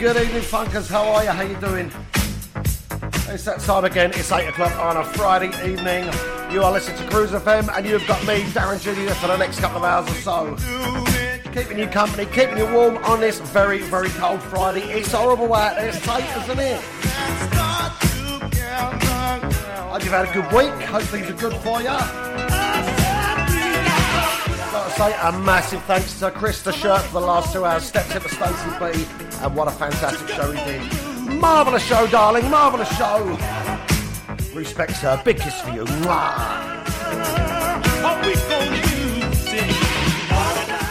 Good evening, Funkers. How are you? How you doing? It's that time again. It's 8 o'clock on a Friday evening. You are listening to Cruise FM, and you've got me, Darren Junior, for the next couple of hours or so. Keeping you company, keeping you warm on this very, very cold Friday. It's horrible out there, it's tight, isn't it? Hope you've had a good week. Hope things are good for you. To a massive thanks to Chris the Shirt for the last two hours. Steps into Stacey B and what a fantastic show he did. Marvellous show, darling, marvellous show. Respect, sir. Big kiss for you.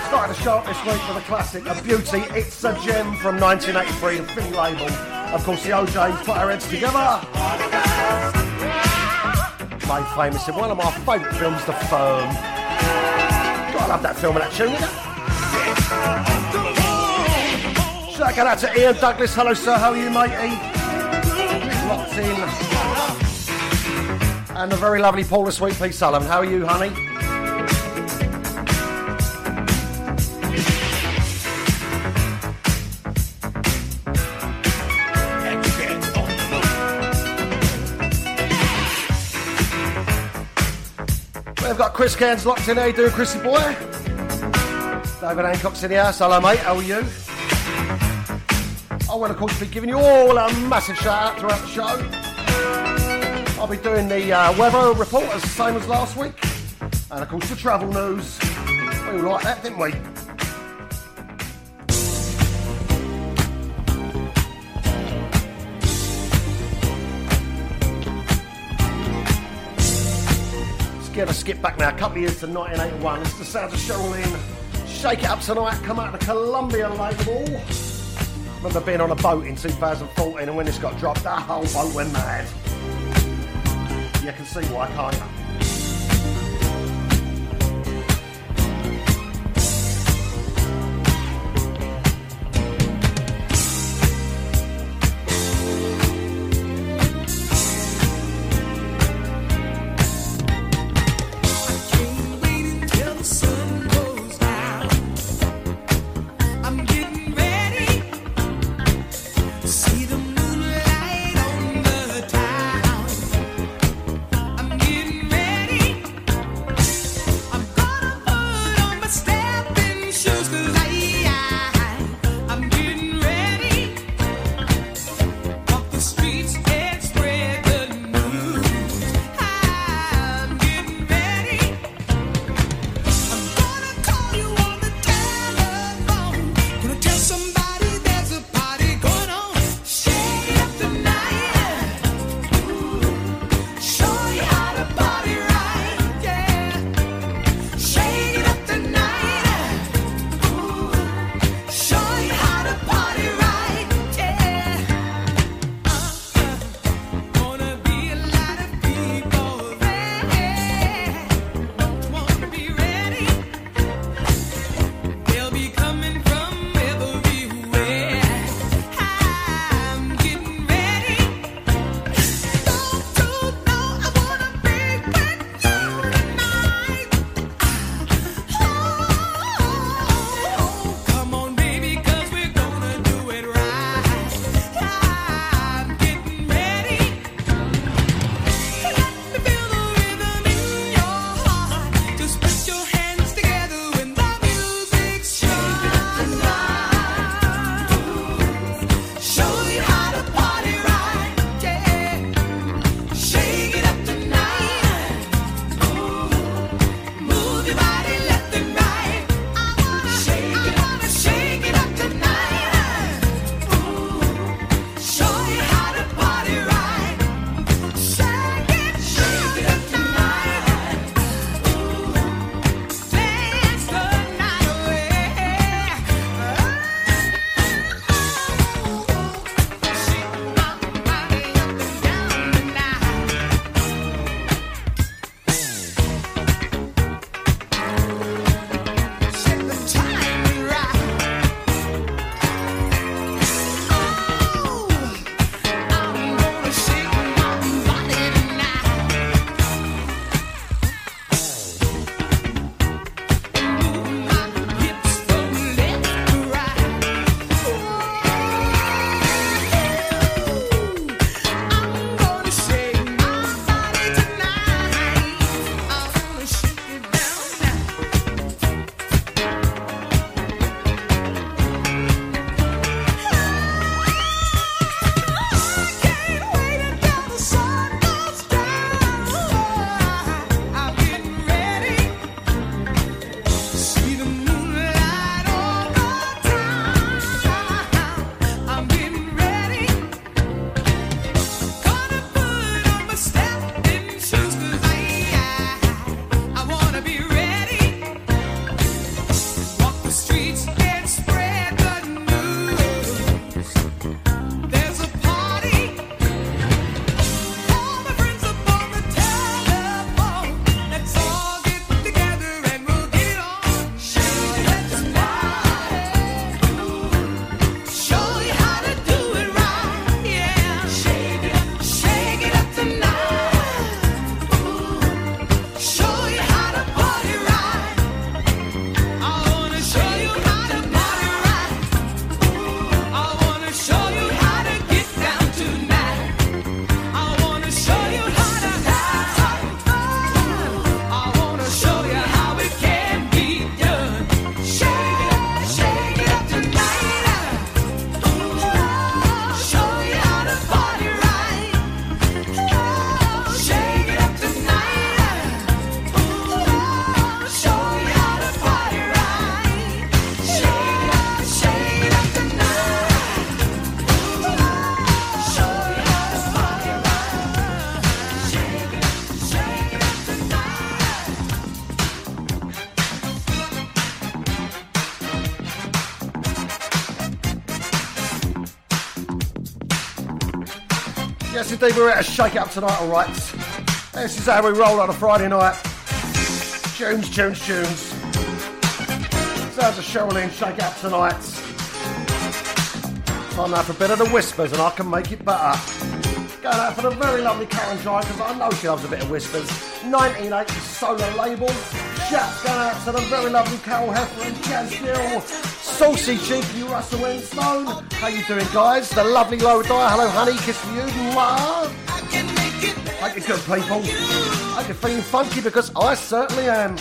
Starting the show this week with a classic, a beauty. It's a gem from 1983, the Philly label. Of course, the O'Jays put our heads together. Made famous in one of my favourite films, The Firm. God, I love that film and that tune, Shout out to Ian Douglas. Hello, sir. How are you, matey? Locked in. And the very lovely Paula Sweet Pea Sullivan. How are you, honey? We've got Chris Cairns locked in. How you doing, Chrissy boy? David Hancock's in the house. Hello, mate. How are you? I will, of course, be giving you all a massive shout out throughout the show. I'll be doing the uh, weather report as the same as last week. And, of course, the travel news. We all like that, didn't we? Get a skip back now, a couple of years to 1981. It's the sounds of Cheryl. Shake It Up Tonight, come out of the Columbia label remember being on a boat in 2014 and when this got dropped, that whole boat went mad. You can see why, can't you? Tuesday we're at a shake up tonight, alright? This is how we roll on a Friday night. Tunes, tunes, tunes. So there's a Cheryl Lynn shake up tonight. Time now for a bit of the whispers and I can make it better. Going out for the very lovely Karen Dry because I know she loves a bit of whispers. 1980 Solar label. Shouts going out to the very lovely Carol Heffer and Jazz Hill. Saucy chief, you Russell Enstone. How you doing, guys? The lovely Laura Dyer. Hello, honey. Kiss for you. Love. Hope you're good, people. I can feel feeling funky because I certainly am.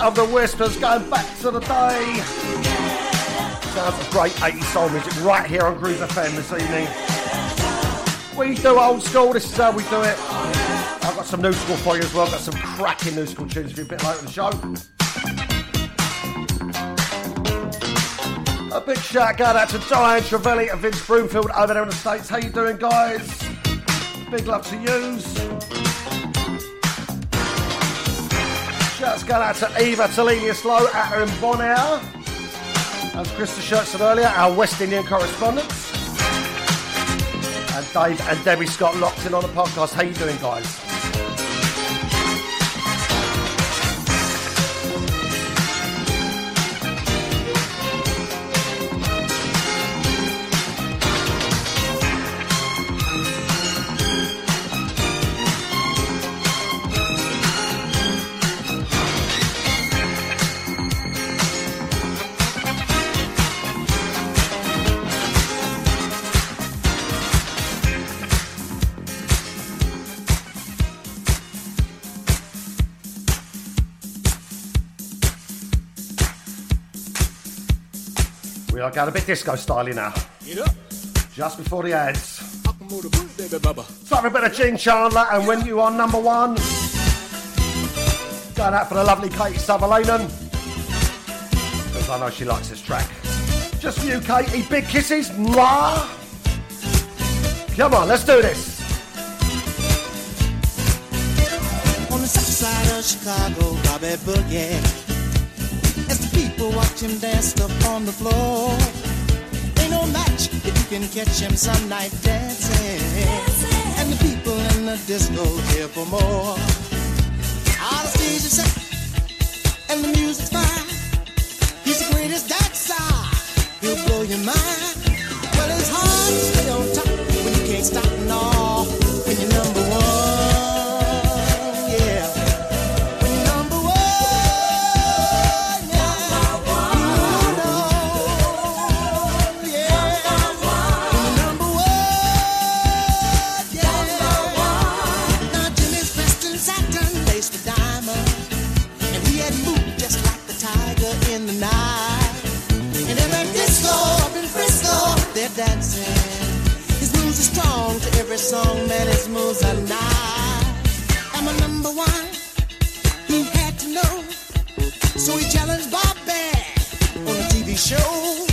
of the Whispers going back to the day. Sounds great 80s soul music right here on Groove FM this evening. We do old school, this is how we do it. I've got some new school for you as well, got some cracking new school tunes for you a bit later in the show. A big shout out to Diane Trevelli and Vince Broomfield over there in the States. How you doing guys? Big love to yous. Going out to Eva Talenius Low out her in Bonaire. As Chris the Shirt said earlier, our West Indian correspondents. And Dave and Debbie Scott locked in on the podcast. How you doing, guys? We are going a bit disco style now. Just before the ads. I can move the boot, baby bubba. Start with a bit of Gene Chandler, and when you are number one, going out for the lovely Katie Sutherland. Because I know she likes this track. Just for you, Katie. Big kisses. Mwah. Come on, let's do this. On the south side of Chicago, Bobby Boogie. People watch him dance up on the floor. Ain't no match if you can catch him some night dancing. And the people in the disco here for more. All the stage is set, and the music's fine. He's the greatest dancer, he'll blow your mind. Well, it's hard to stay on top when you can't stop no. Number one. He had to know, so he challenged Bob Bobby on a TV show.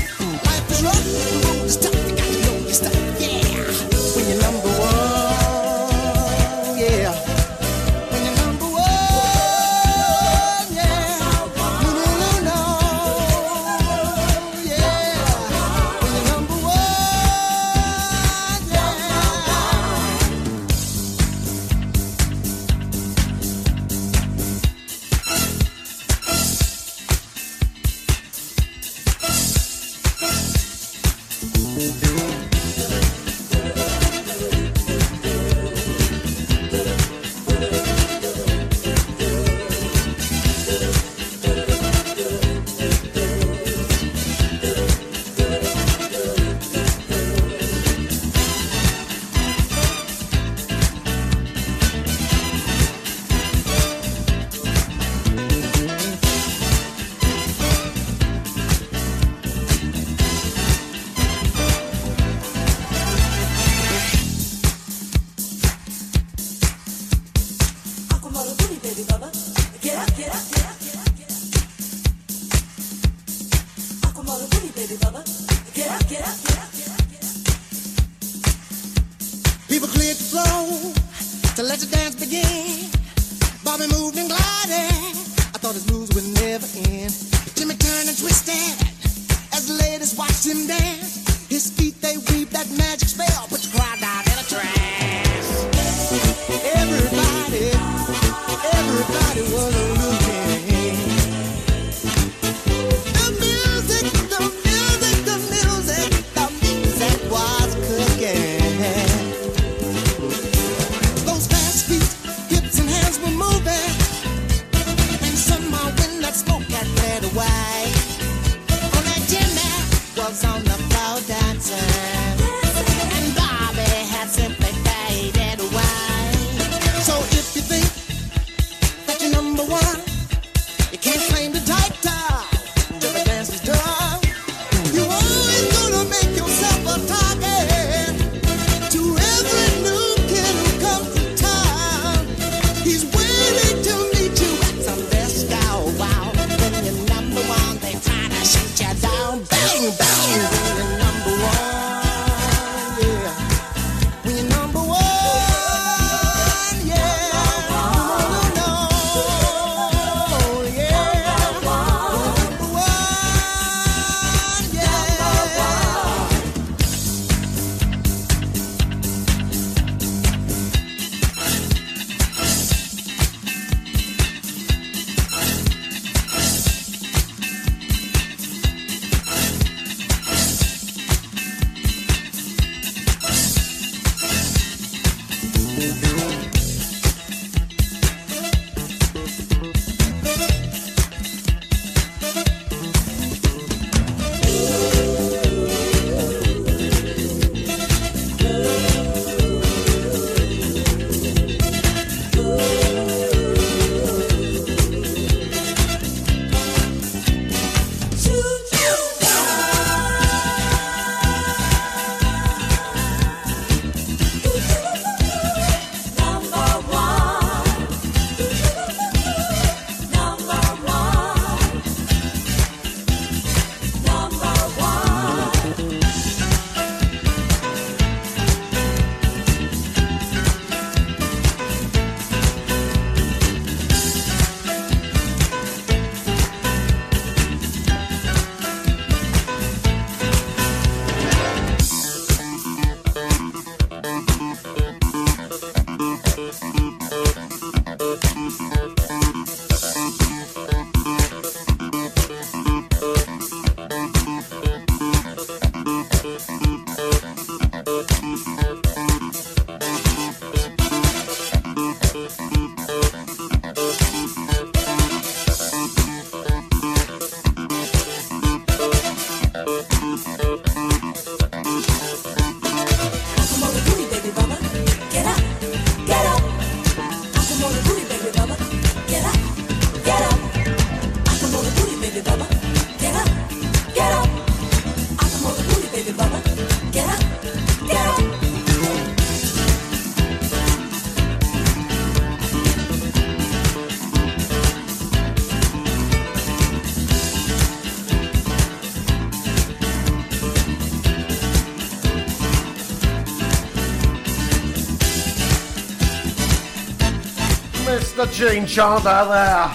Mr. Gene Chant out there.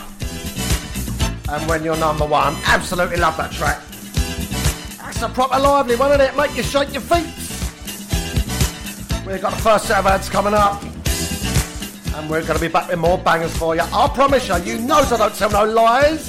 And when you're number one, absolutely love that track. That's a proper lively one, isn't it? Make you shake your feet. We've got the first set of ads coming up. And we're going to be back with more bangers for you. I promise you, you know I don't tell no lies.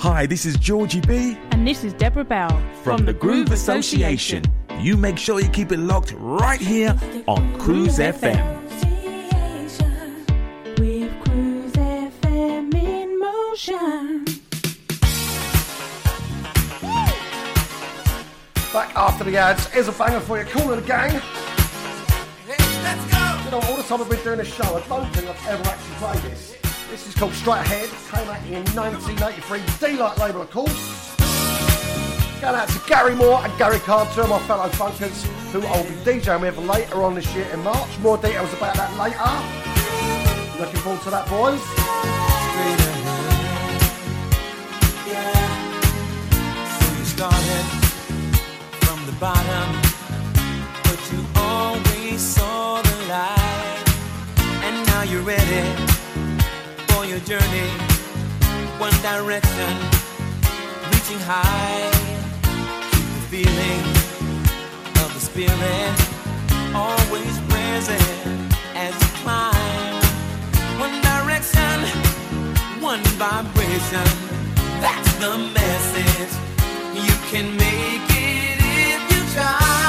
Hi, this is Georgie B And this is Deborah Bell from the Groove Association. You make sure you keep it locked right here on Cruise FM. With Cruise FM in motion. Back after the ads. Here's a banger for you. Kool & the Gang. Let's go. You know, all the time I've been doing this show, I don't think I've ever actually played this. This is called Straight Ahead. Came out in 1983. De-Lite label, of course. Going out to Gary Moore and Gary Carter, my fellow funkers, who I'll be DJing with later on this year in March. More details about that later. Looking forward to that, boys. From the bottom, but you always saw the light. And now you're ready your journey. One direction, reaching high. Keep the feeling of the spirit always present as you climb. One direction, one vibration. That's the message. You can make it if you try.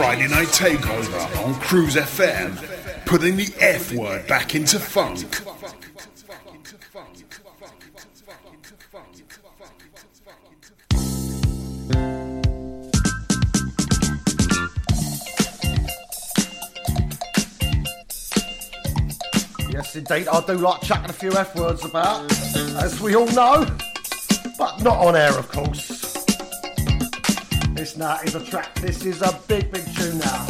Friday Night Takeover on Cruise FM, putting the F word back into funk. Yes, indeed, I do like chucking a few F words about, as we all know, but not on air, of course. Now is a track. This is a big, big tune now.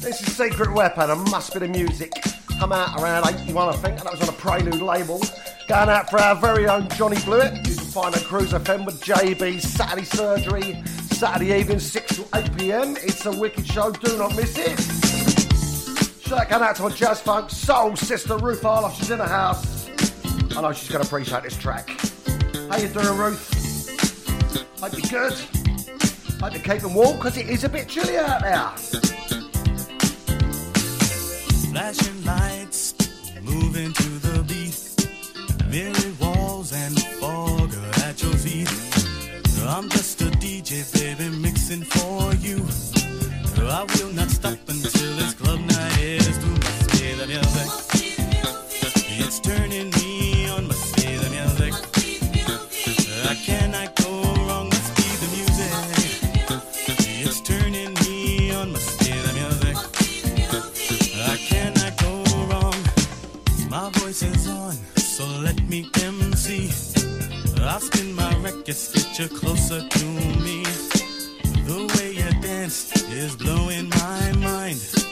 This is Secret Weapon and Must Be the Music. Come out around 81, I think, and that was on a Prelude label. Going out for our very own Johnny Blewett. You can find a Cruise FM with JB Saturday Surgery, Saturday evening, 6 to 8 pm. It's a wicked show, do not miss it. Shout out out to my jazz funk soul sister Ruth Arloff. She's in the house. I know she's going to appreciate this track. How you doing, Ruth? Hope you're good. Hope you're keeping warm because it is a bit chilly out there. Flashing lights, moving to the beat. Mirrored walls and fog at your feet. I'm just a DJ, baby, mixing for you. I will not stop until this club night me MC. I'll spin my records, get you closer to me. The way you dance is blowing my mind.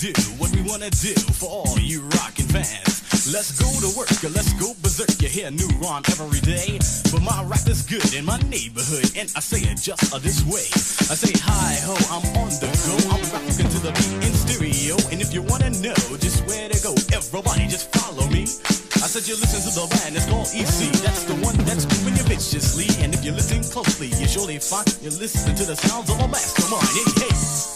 Do what we wanna do for all you rockin' fans. Let's go to work, or let's go berserk. You hear a new rhyme every day, but my rap is good in my neighborhood, and I say it just this way. I say hi ho, I'm on the go, I'm rockin' to the beat in stereo, and if you wanna know just where to go, everybody just follow me. I said you listen to the band, it's called EC. That's the one that's doing you viciously. And if you listen closely, you surely find you're listening to the sounds of a mastermind. Hey, hey.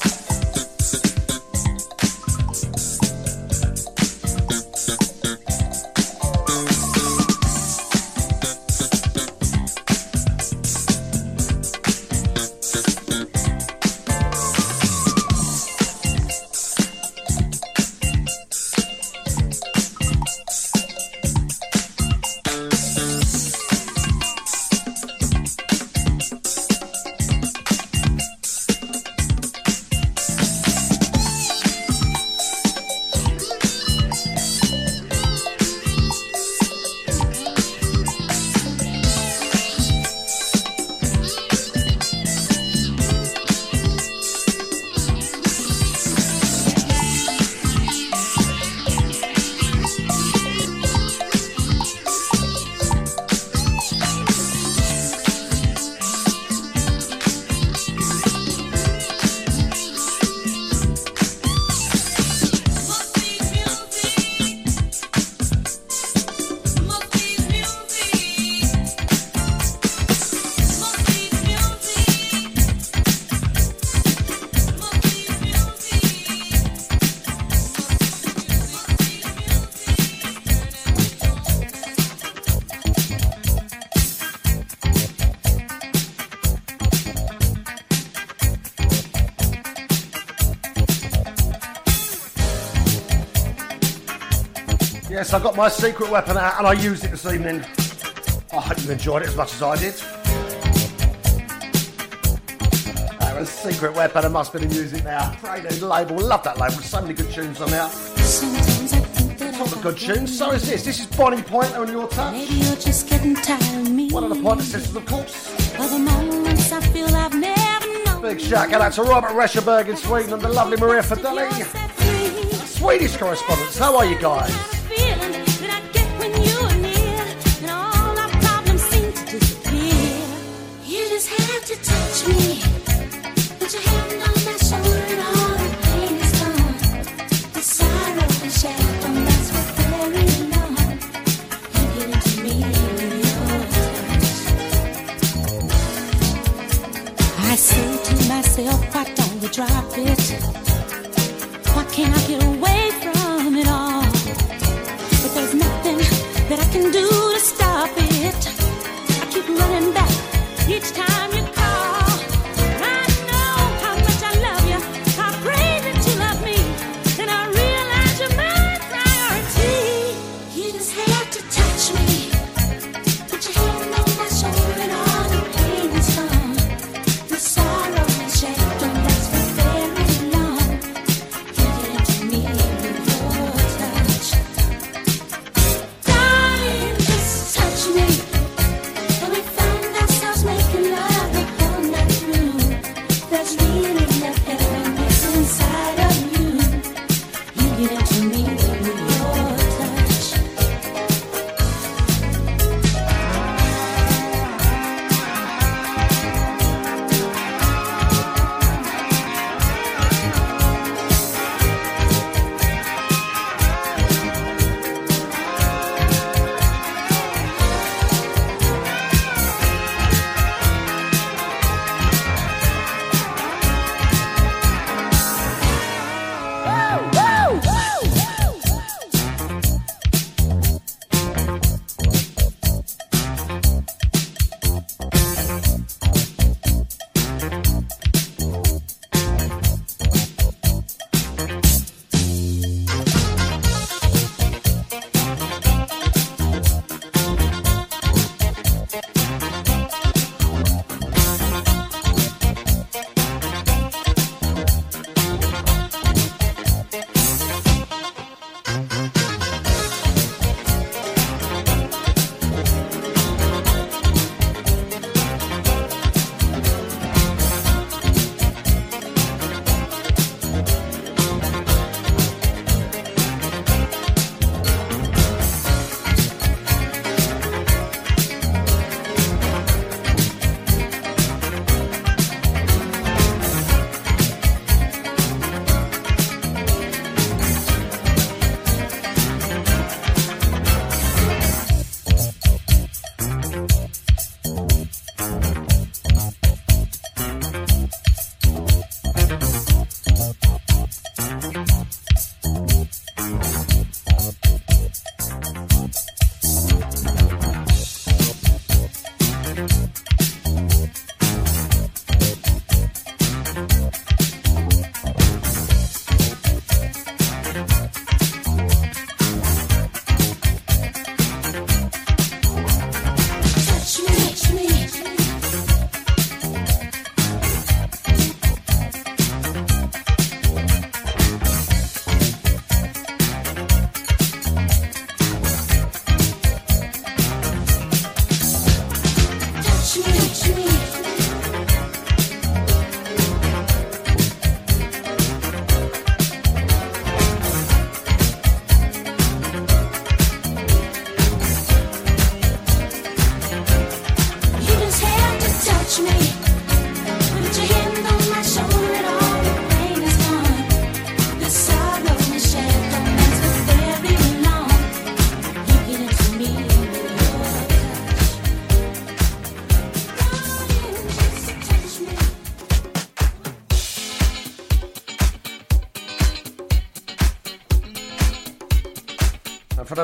I got my secret weapon out and I used it this evening. I hope you enjoyed it as much as I did. A secret weapon, I must be the music now. Great label, love that label, so many good tunes on there. Not the good tunes, so is this. This is Bonnie Pointer On Your Touch. Maybe you're just getting tired of me. One of the Pointer Sisters, of course. The moments I feel I've never known. Big shout out to Robert Rescherberg in Sweden and the lovely Maria Fideli. Swedish correspondents, how are you guys?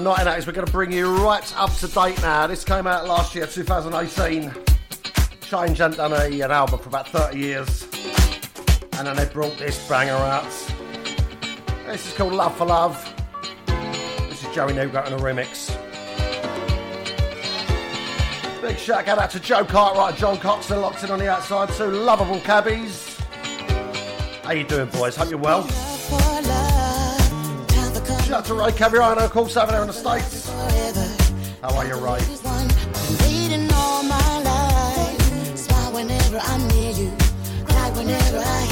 or not, that is we're going to bring you right up to date now. This came out last year, 2018. Change hadn't done a, an album for about 30 years, and then they brought this banger out. This is called Love for Love. This is Joey Negro in a remix. Big shout out to Joe Cartwright, John Cox, and locked in on the outside. Two lovable cabbies. How you doing, boys? Hope you're well. Shout out to Ray Caviano, of course, over there in the States. How are you, Ray? Whenever I'm near you. Cry whenever I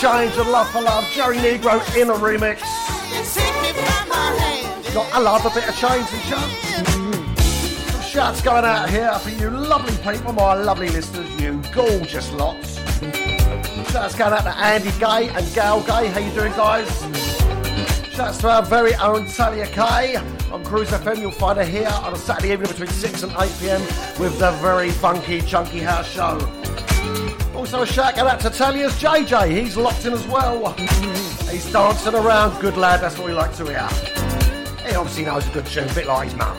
change and love for love. Joey Negro in a remix. Got a love a bit of change and shout. Some shouts going out here for you lovely people, my lovely listeners, you gorgeous lots. Shouts going out to Andy Gay and Gal Gay. How you doing, guys? Shouts to our very own Talia Kay on Cruise FM. You'll find her here on a Saturday evening between 6 and 8 pm with the very funky, chunky house show. Also, a shout out to Talia's JJ. He's locked in as well. He's dancing around. Good lad. That's what we like to hear. He obviously knows a good tune, a bit like his mum.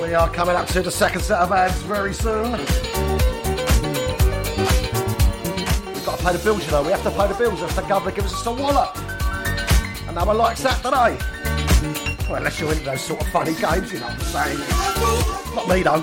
We are coming up to the second set of ads very soon. We've got to pay the bills, you know. We have to pay the bills. If the government gives us a wallop. And no one likes that today. Well, unless you're into those sort of funny games, you know what I'm saying. Not me, though.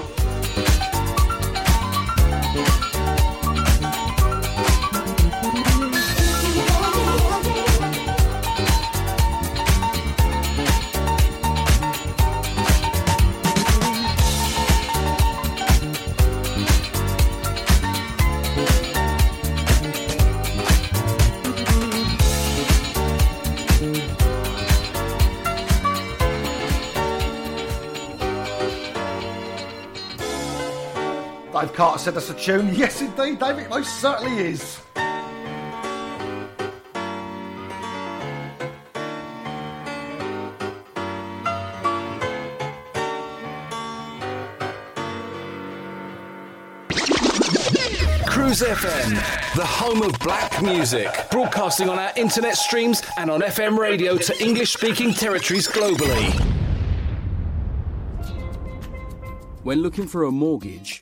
Dave Carter said that's a tune. Yes, indeed, Dave, it most certainly is. Cruise FM, the home of black music, broadcasting on our internet streams and on FM radio to English speaking territories globally. When looking for a mortgage,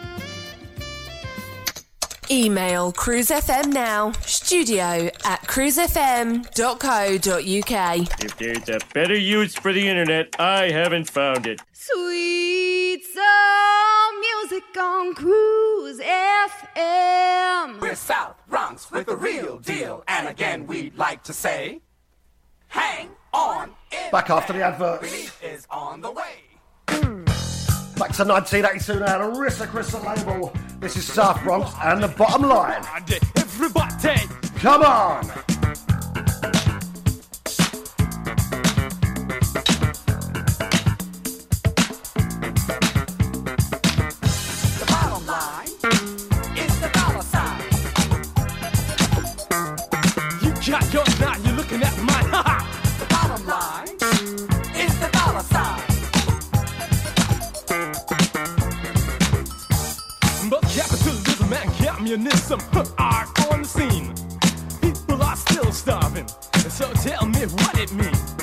Email cruisefm now, studio at cruisefm.co.uk. If there's a better use for the internet, I haven't found it. Sweet soul music on Cruise FM. We're South Bronx with the real deal. And again, we'd like to say, hang on. Back after the there. adverts. Relief is on the way. Hmm. Back to 1982 now, the Rissa Crystal label. This is South Bronx and the bottom line. Everybody, Come on! Communism are on the scene. People are still starving. So tell me what it means.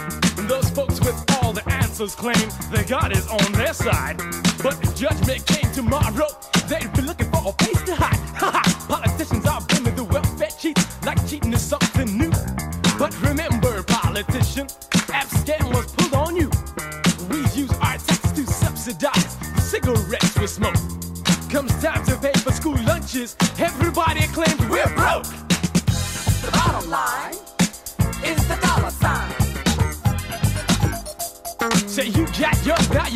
Those folks with all the answers claim that God is on their side. But judgment came tomorrow,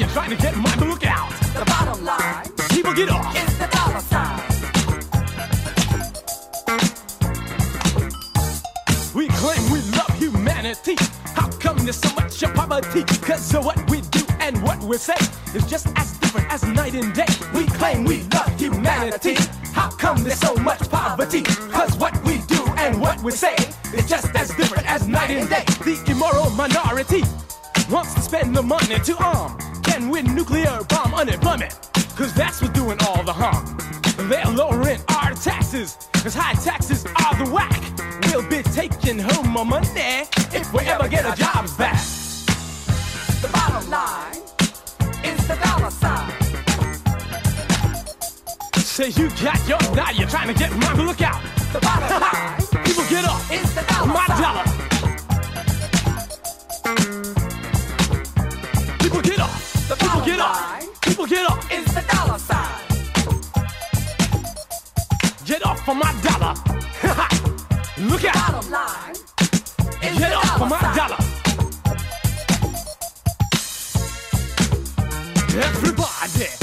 you're trying to get mine, but look out. The bottom line People get off. is the dollar sign. We claim we love humanity. How come there's so much poverty? Cause of what we do and what we say is just as different as night and day. We claim we love humanity. How come there's so much poverty? Cause what we do and what we say is just as different as night and day. The immoral minority wants to spend the money to arm and win nuclear bomb unemployment. Cause that's what's doing all the harm. They're lowering our taxes, cause high taxes are the whack. We'll be taking home our money if we ever get our jobs back. The bottom line is the dollar sign. Say you got your dollar, you're trying to get mine, but look out. The bottom line People get up. is the dollar My sign. dollar. The People get up. People get up. is the dollar sign. Get off for my dollar. look out. Bottom line Get off for my dollar. Everybody.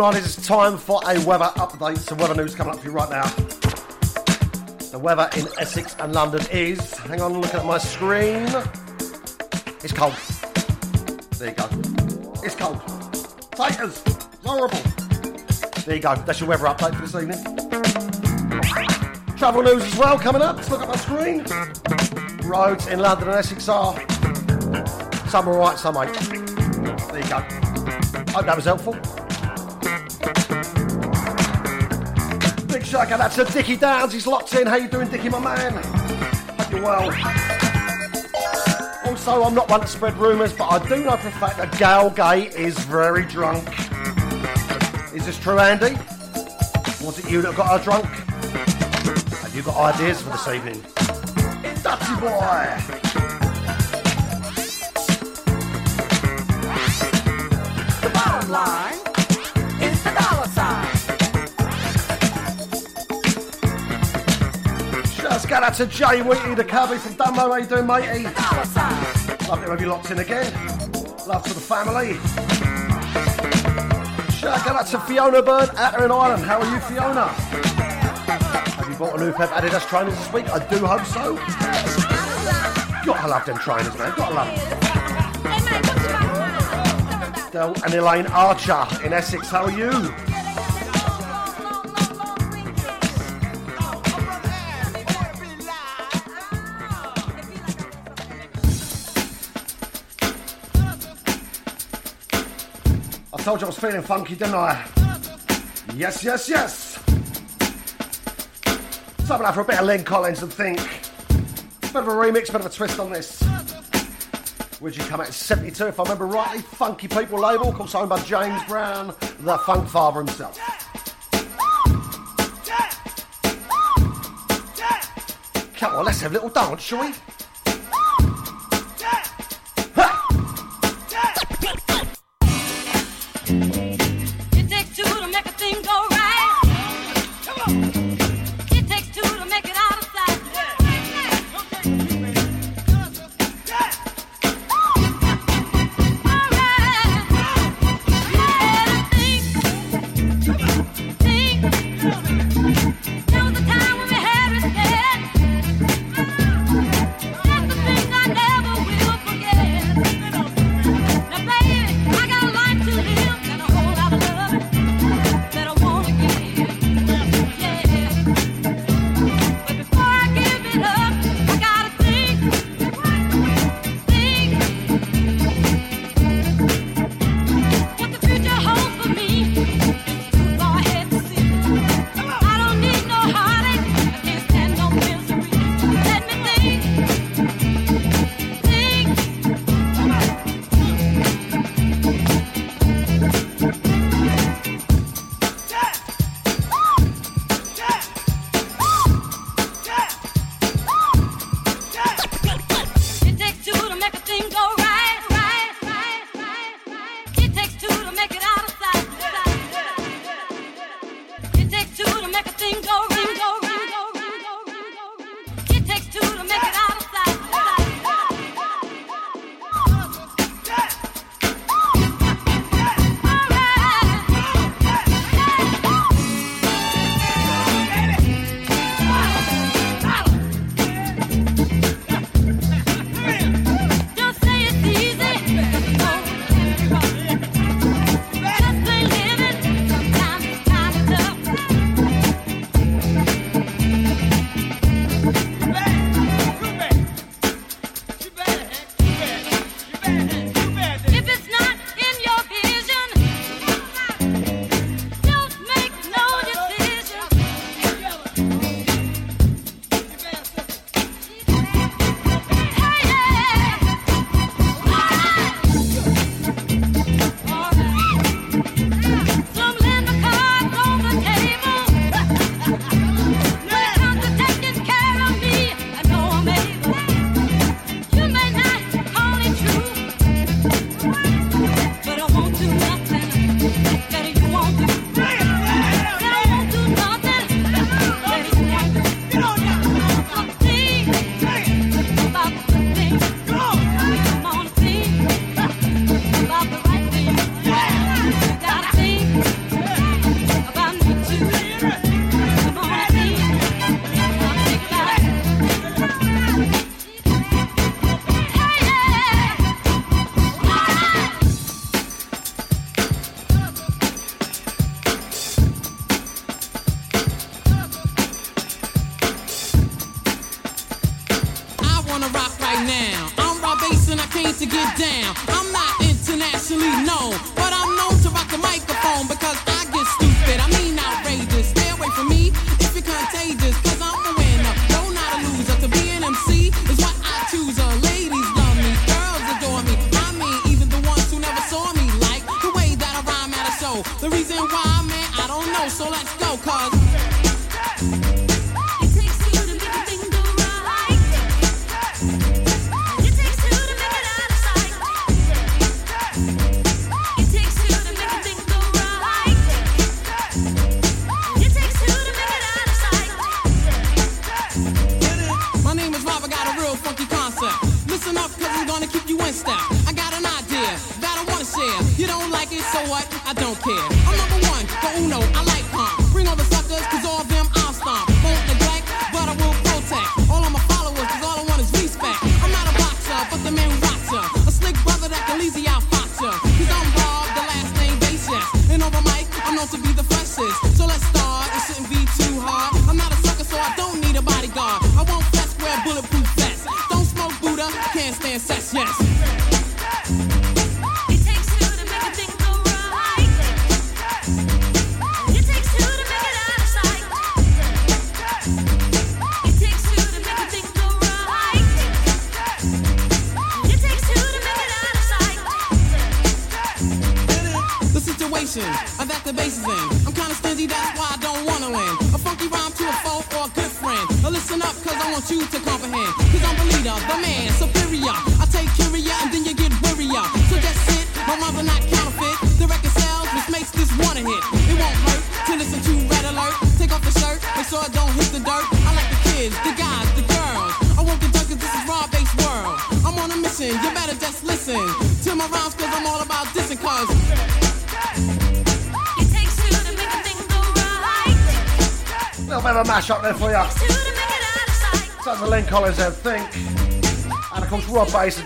Bottom line is it's time for a weather update. So weather news coming up for you right now. The weather in Essex and London is. Hang on, looking at my screen. It's cold. There you go. It's cold. Taters. It's horrible. There you go. That's your weather update for this evening. Travel news as well coming up. Let's look at my screen. Roads in London and Essex are some are right, some ain't. There you go. Hope that was helpful. Big out to Dickie Downs. He's locked in. How you doing, Dickie, my man? Hope you're well. Also, I'm not one to spread rumours, but I do know for a fact that Gal Gay is very drunk. Is this true, Andy? Was it you that got her drunk? Have you got ideas for this evening? Dutchy boy! Go out to Jay Wheaty, the cabbie from Dunmow. How you doing, matey? Love to have you locked in again. Love to the family. Shout out to Fiona Byrne out there in Ireland. How are you, Fiona? Have you bought a new pair of Adidas trainers this week? I do hope so. Gotta love them trainers, man. Gotta love them. Del and Elaine Archer in Essex. How are you? Told you I was feeling funky, didn't I? Yes, yes, yes. Something out for a bit of Lyn Collins and think. Bit of a remix, bit of a twist on this. Where'd you come out in 72, if I remember rightly? Funky People label, of course owned by James Brown, the funk father himself. Come on, let's have a little dance, shall we? It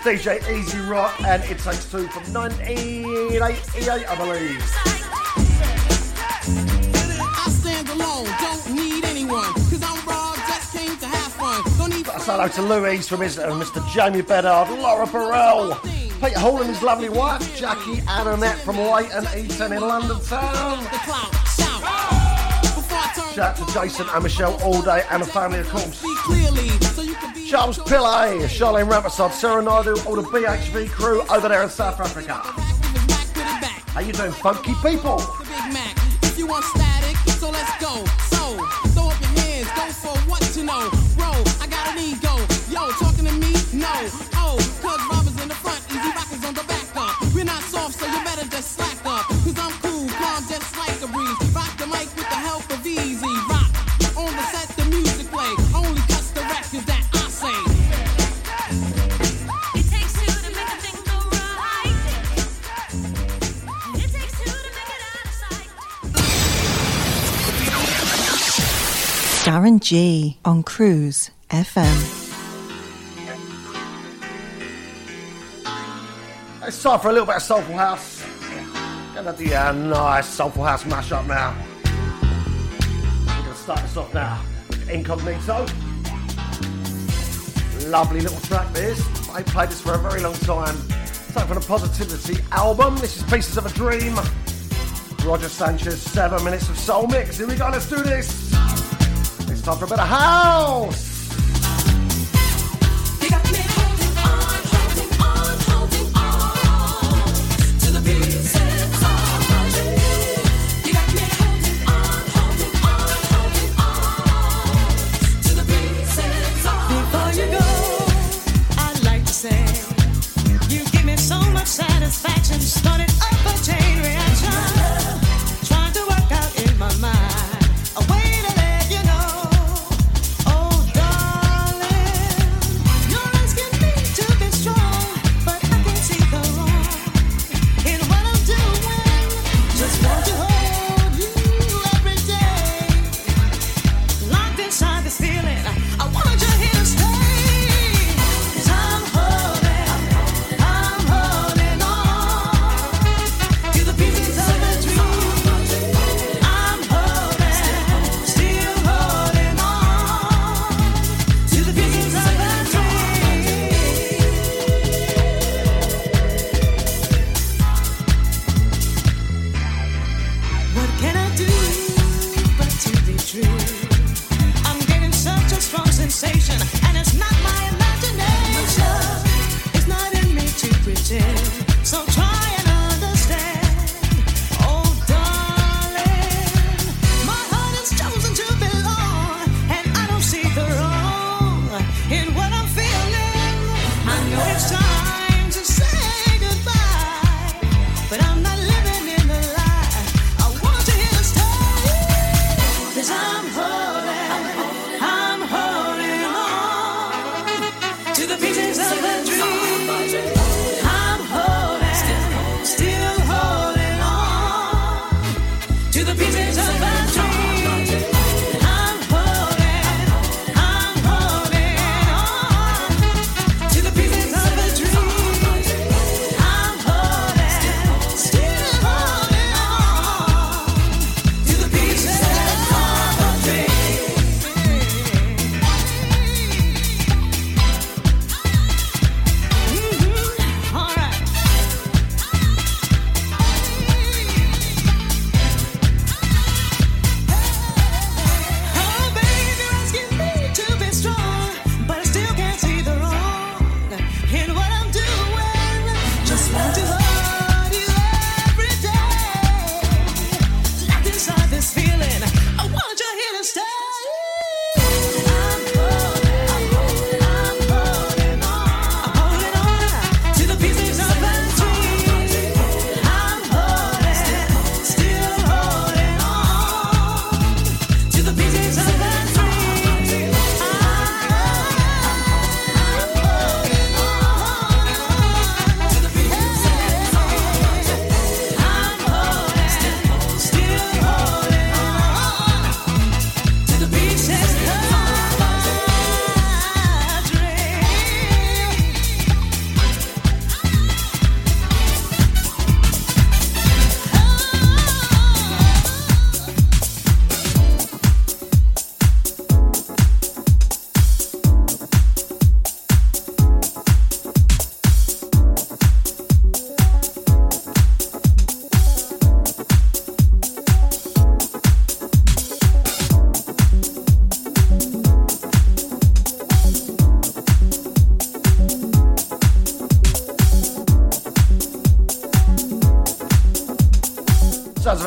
DJ E-Z Rock, and it takes two from 1988, I believe. I stand alone, don't need anyone, I'm raw, just came to have fun. Don't need That's hello to Louise from his, uh, Mr. Jamie Bedard, Laura Burrell, Peter Hall and his lovely wife, Jackie Adamette from Leighton Eaton in London Town. Shout to Jason and Michelle all day and the family, of course. Charles Pillay, Charlene Rampersod, Sarah Naidu, all the BHV crew over there in South Africa. How you doing, funky people? If you want static, so let's go. G on Cruise FM. It's time for a little bit of Soulful House. Gonna do a nice Soulful House mashup now. We're gonna start this off now with Incognito. Lovely little track this. I played this for a very long time. Time for the Positivity album. This is Pieces of a Dream. Roger Sanchez, seven minutes of soul mix. Here we go, let's do this time for a better house.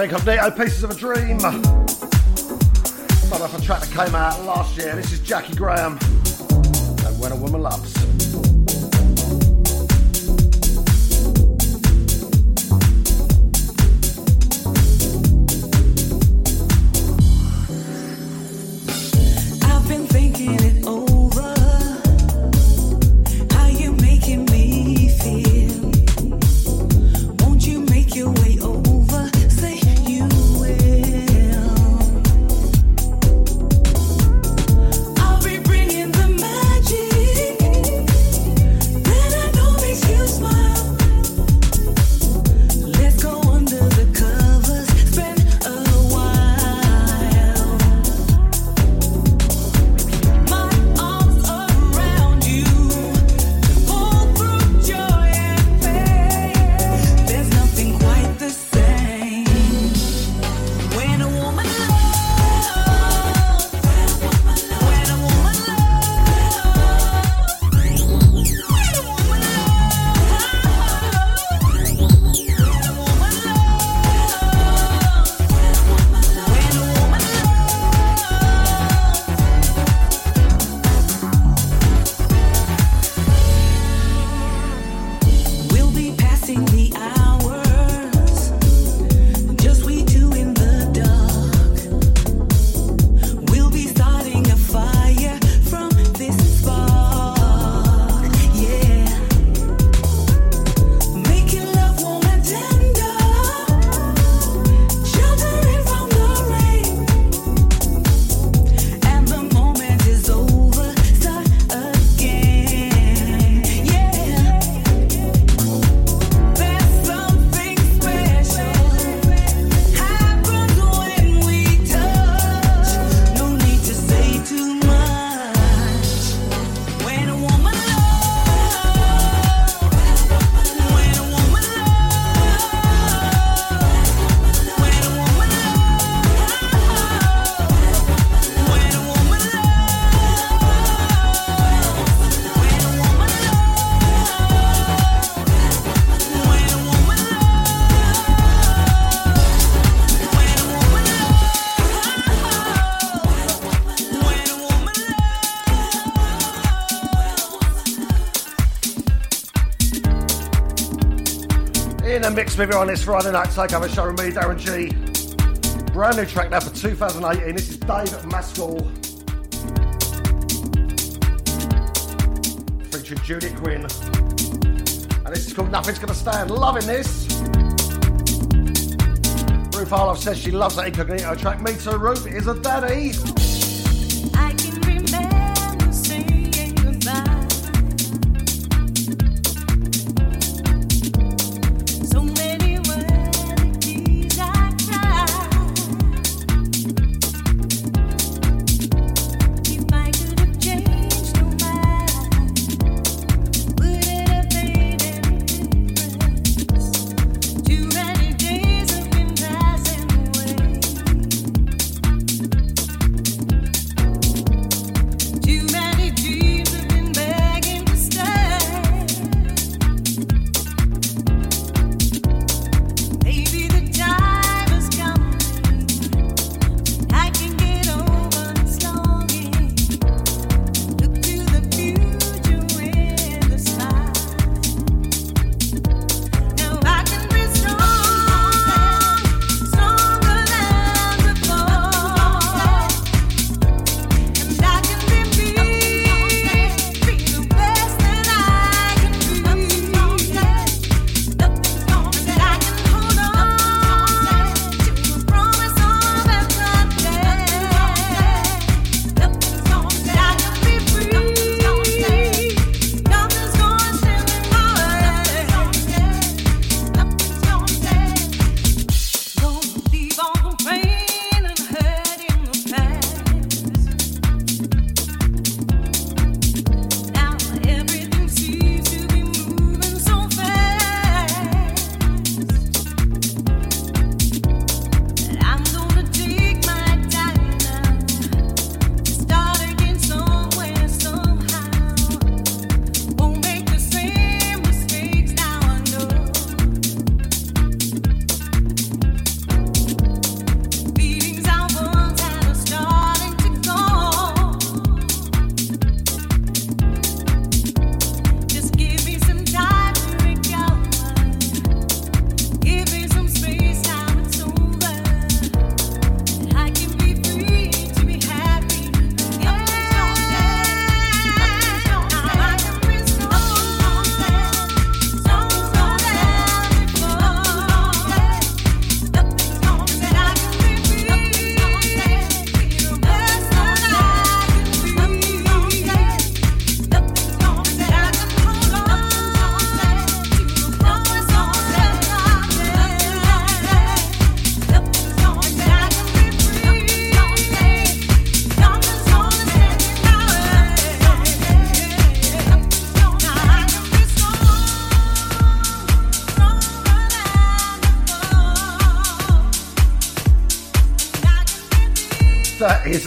Incognito, oh, Pieces of a Dream. Started off a track that came out last year. This is Jaki Graham and When a Woman Loves. With you on this Friday night. Take a show with me, Darren G. Brand new track now for 2018. This is Dave Maswell featuring Judy Quinn. And this is called Nothing's Gonna Stand. Loving this. Ruth Harloff says she loves that incognito track. Me too, Ruth. It is a daddy.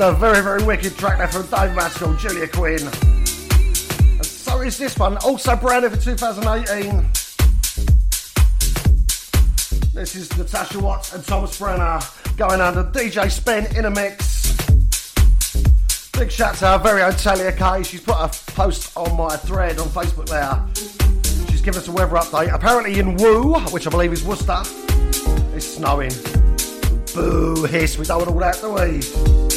A very, very wicked track there from Dave Maskell, Julia Quinn. And so is this one, also branded for 2018. This is Natasha Watts and Thomas Brenner going under DJ Spen in a mix. Big shout to our very own Talia Kay. She's put a post on my thread on Facebook there. She's given us a weather update. Apparently in Woo, which I believe is Worcester, it's snowing. Boo, hiss, we don't want all that, do we?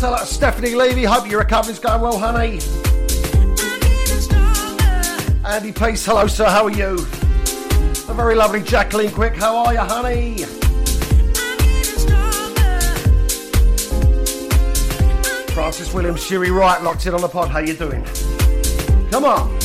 Hello to Stephanie Levy. Hope your recovery's going well, honey. Andy Peace, hello sir, how are you? The very lovely Jacqueline Quick, how are you, honey? Francis Williams, Shiri Wright, locked in on the pod, how you doing? Come on.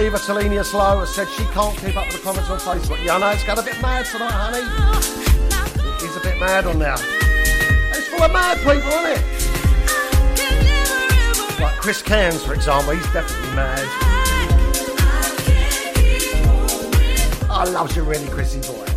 Eva Talinia Slow has said she can't keep up with the comments on Facebook. Yeah, I know it's got a bit mad tonight, honey. It is a bit mad on there. It's full of mad people, isn't it? Like Chris Cairns, for example, he's definitely mad. I love you really, Chrissy boy.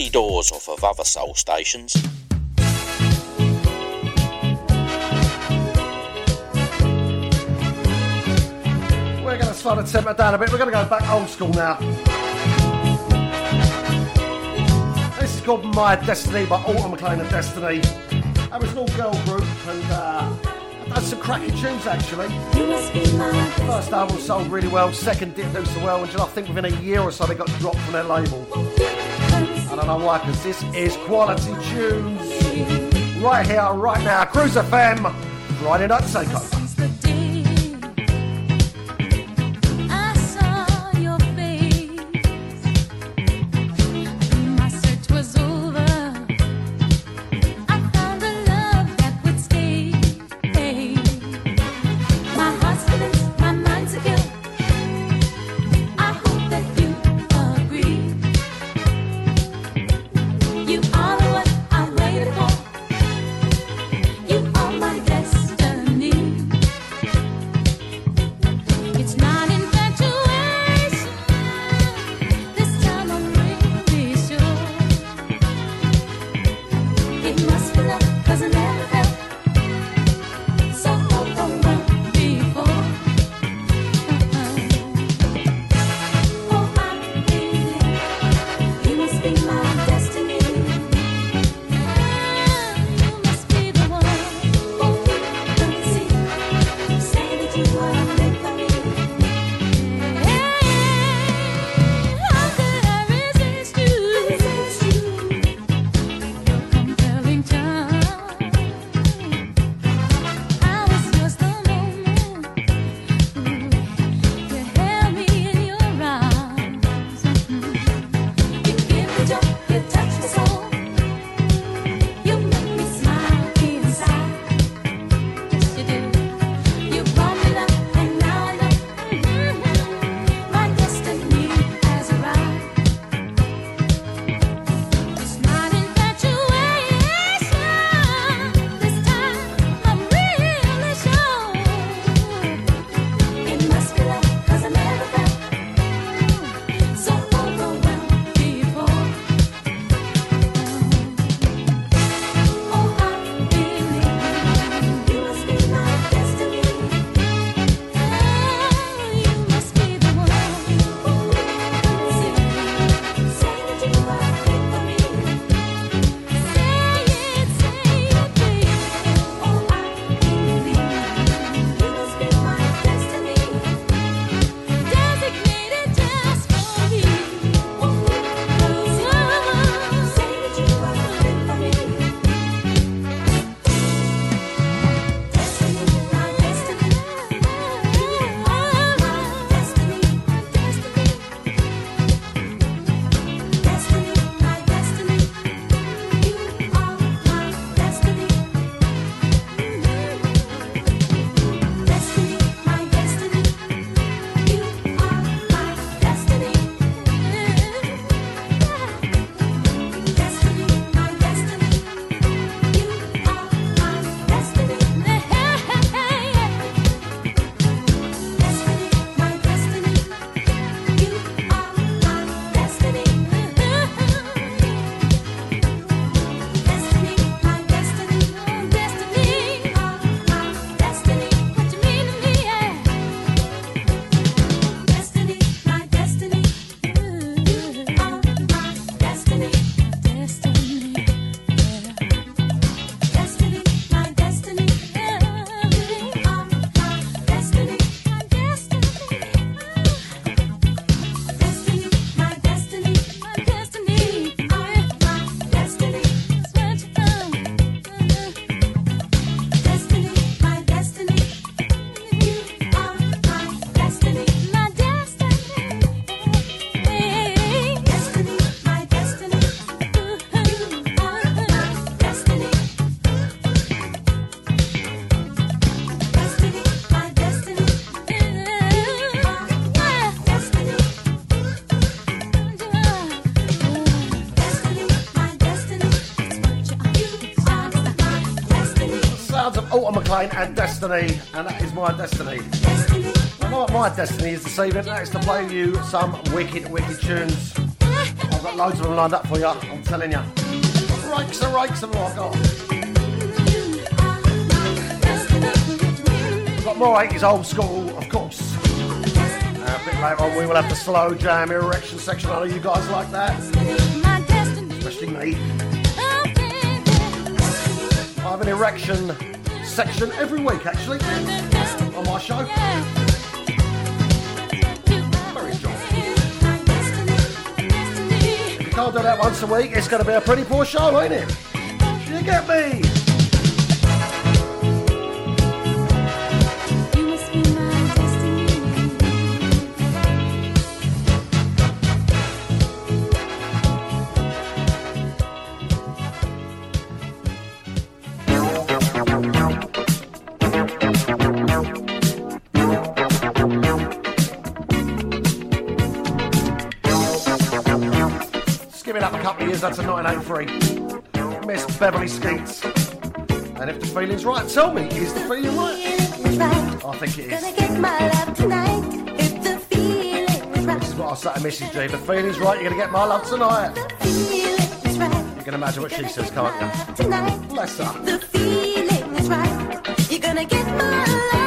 Bloody doors off of other soul stations. We're going to slow the tempo down a bit. We're going to go back old school now. This is called My Destiny by Alton McClain of Destiny. I was an all-girl group and uh, I've some cracking tunes actually. First album sold really well, second didn't do so well, and I think within a year or so they got dropped from their label. I don't know why, because this is quality tunes. Right here, right now, Cruise FM, Friday Night Takeover. And Destiny, and that is my destiny. My destiny is this evening, that is to play you some wicked, wicked tunes. I've got loads of them lined up for you, I'm telling you. Rakes and rakes of them I've got. We've got more 80s old school, of course. Uh, a bit later on, we will have the slow jam erection section. I know you guys like that. Especially me. I have an erection section every week, actually, on my show. Very. If you can't do that once a week, it's going to be a pretty poor show, ain't it? You get me? Couple that's a 1983. Miss Beverly Skeets. And if the feeling's right, tell me, is the feeling right? I think it is. Gonna get my love tonight if the feeling is right. This is what I say to Mrs. G. The feeling's right, you're going to get my love tonight. Right You can imagine what she says, can't you? tonight. Bless her. The feeling is right. You're gonna get my love.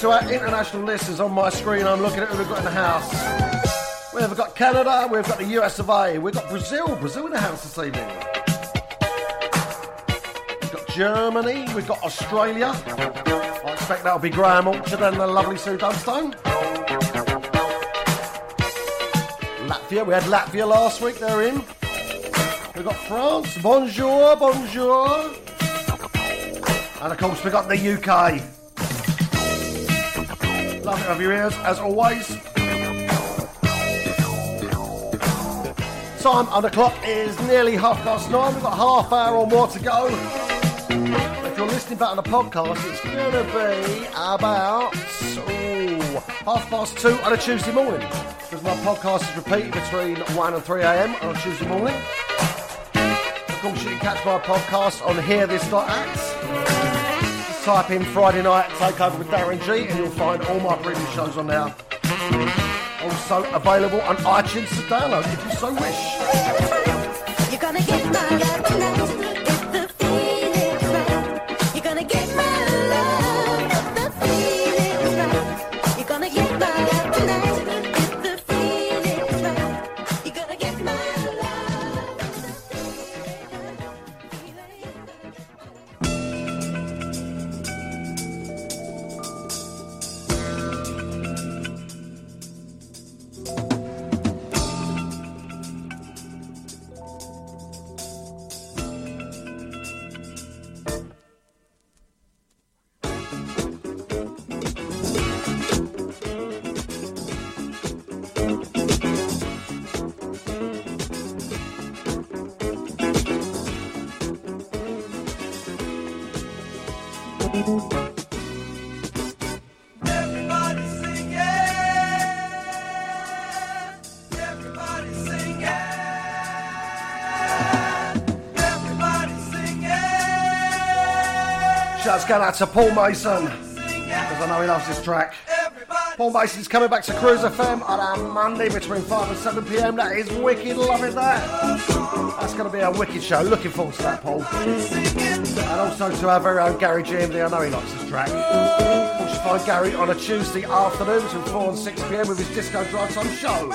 To our international listeners on my screen. I'm looking at who we've got in the house. We've got Canada, we've got the US of A, we've got Brazil, Brazil in the house this evening. We've got Germany. We've got Australia. I expect that'll be Graham Orchard and the lovely Sue Dunstone. Latvia, we had Latvia last week, they're in. We've got France, bonjour, bonjour. And of course, we've got the UK. Of your ears, as always. Time on the clock is nearly half past nine. We've got half hour or more to go. If you're listening back on the podcast, it's going to be about ooh, half past two on a Tuesday morning. Because my podcast is repeated between 1 and 3 a.m. on a Tuesday morning. Of course, you can catch my podcast on Hear This Dot Acts. Type in Friday night takeover with Darren G, and you'll find all my previous shows on there. Also available on iTunes to download if you so wish. Shouts going out to Paul Mason. Because I know he loves this track. Paul Mason's coming back to Cruise FM on a Monday between 5 and 7 pm. That is wicked, love loving that. That's going to be a wicked show. Looking forward to that, Paul. And also to our very own Gary GMD. I know he likes this track. Course, you find Gary on a Tuesday afternoon between 4 and 6 pm with his Disco Drive Time show.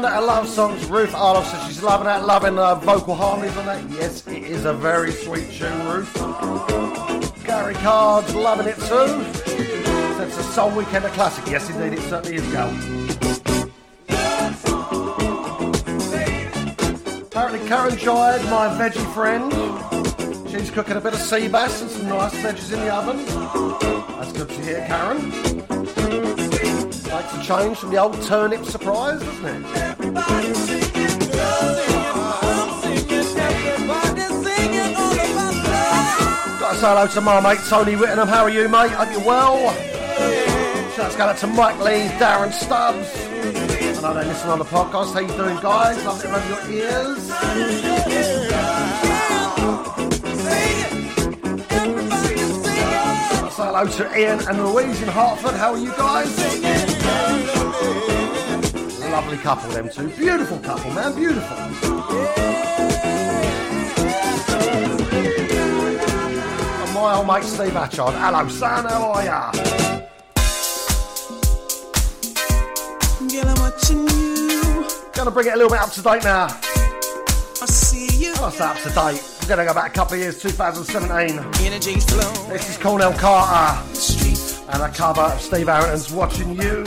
Thunder Love Songs. Ruth Arloff says she's loving that, loving uh, vocal harmonies on that. Yes, it is a very sweet tune, Ruth. Gary Card's loving it too. Says it's a Soul Weekender classic. Yes, indeed, it certainly is, girl. Apparently, Karen Jide, my veggie friend, she's cooking a bit of sea bass and some nice veggies in the oven. That's good to hear, Karen. Makes a change from the old turnip surprise, doesn't it? Say hello to my mate Tony Whittenham. How are you, mate? Hope you're well. Shouts going out to Mike Lee, Darren Stubbs. I know they listen on the podcast. How you doing, guys? Love to have your ears. Say hello to Ian and Louise in Hartford. How are you guys? Lovely couple, them two. Beautiful couple, man. Beautiful. And my old mate Steve Atchard. Hello, son. How are ya? Girl, I'm watching you. Gonna bring it a little bit up to date now. I see you. Say up to date. We're gonna go back a couple of years, 2017. Energy's flowing. This is Cornell Carter and a cover of Steve Arrington's Watching You.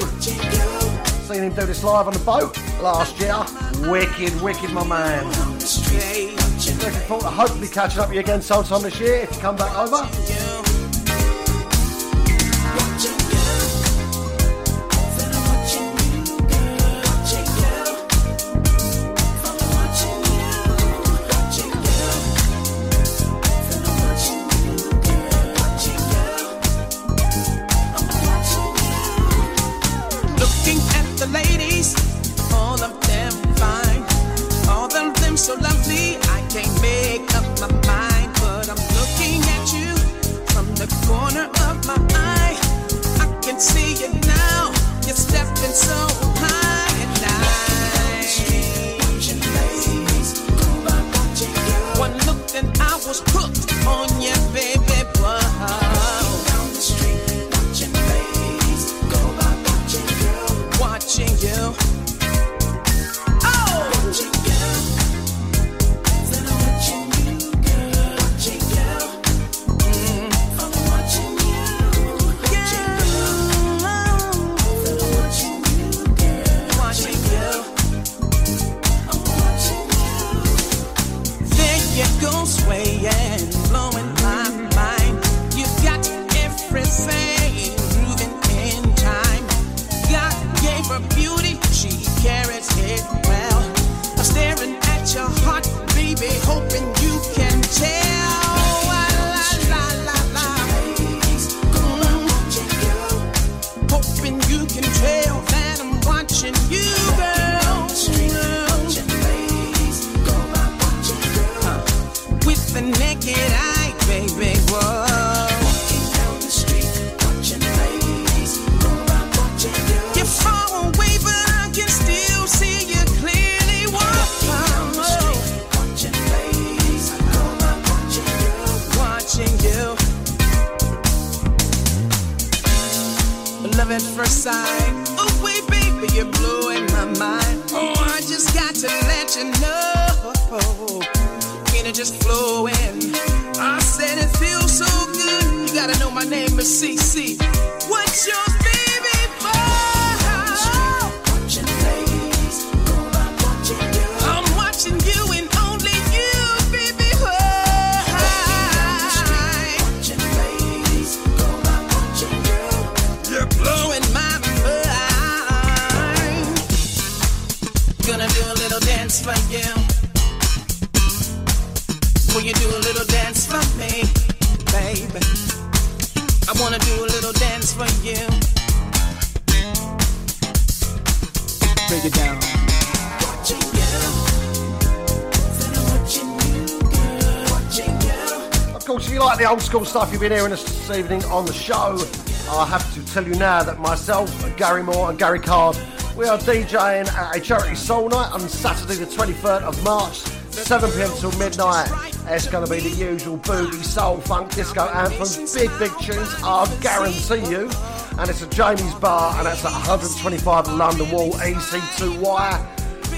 Seen him do this live boat last year. Wicked, wicked, my man. Looking forward to hopefully catching up with you again sometime this year if you come back over. Stuff you've been hearing us this evening on the show, I have to tell you now that myself, Gary Moore, and Gary Card, we are DJing at a charity soul night on Saturday, the 23rd of March, 7 pm till midnight. It's going to be the usual boogie, soul, funk, disco anthems, big, big tunes, I guarantee you. And it's at Jamie's Bar, and that's at 125 London Wall, EC2 Wire.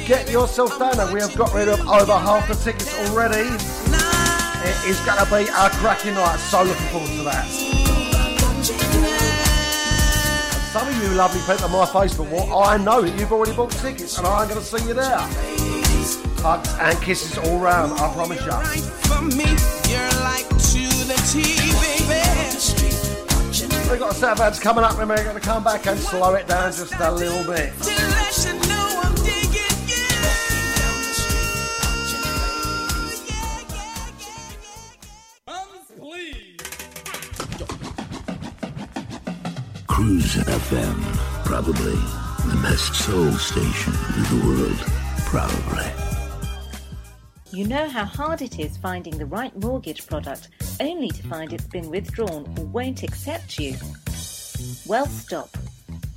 Get yourself down there. We have got rid of over half the tickets already. Is going to be a cracking night. So looking forward to that. Some of you lovely people on my Facebook wall, I know that you've already bought tickets and I'm going to see you there. Hugs and kisses all round, I promise you. For me, you're like to the TV, We've got a set of ads coming up and we're going to come back and slow it down just a little bit. FM, probably the best soul station in the world. Probably. You know how hard it is finding the right mortgage product only to find it's been withdrawn or won't accept you? Well, stop.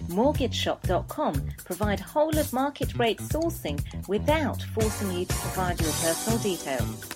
MortgageShop.com provide whole of market rate sourcing without forcing you to provide your personal details.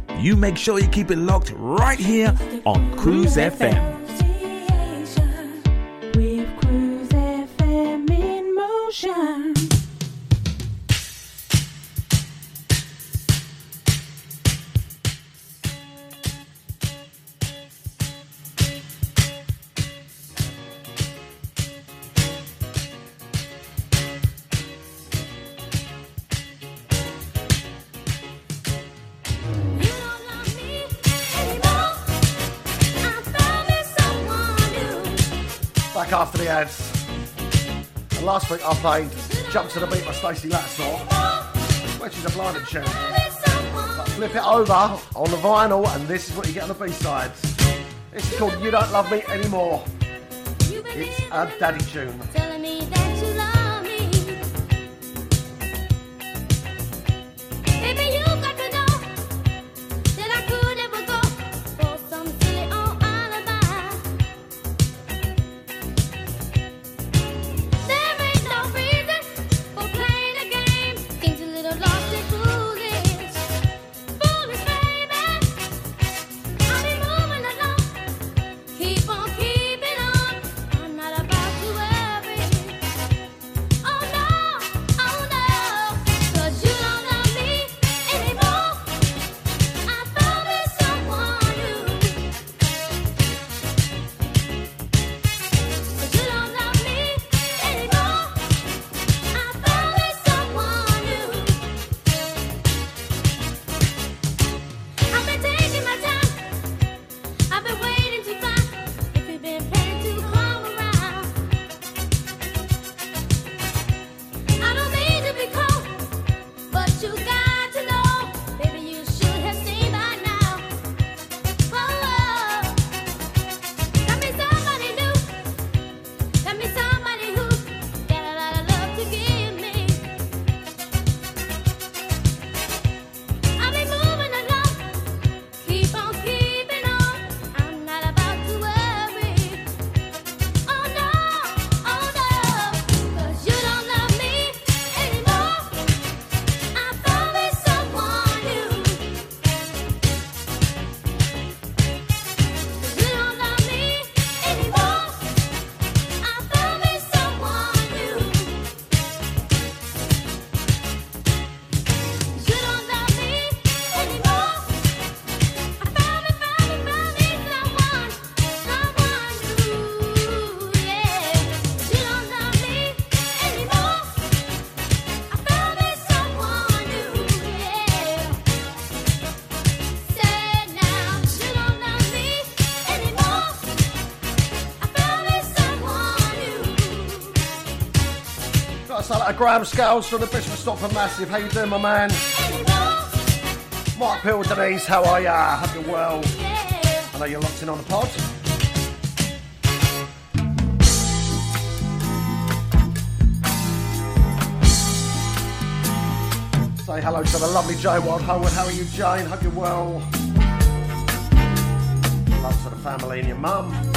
You make sure you keep it locked right here on Cruise FM. Week I played Jump to the Beat by Stacy Lattisaw, which is a blinded tune. Flip it over on the vinyl, and this is what you get on the B-sides. This is called You Don't Love Me Anymore. It's a daddy tune. Like Graham Scales from the Bishop Stopford Massive. How you doing, my man? Mark Pill, Denise, how are ya? Hope you're well. I know you're locked in on the pod. Say hello to the lovely Jane Wild Howard. How are you, Jane? Hope you're well. Love to the family and your mum.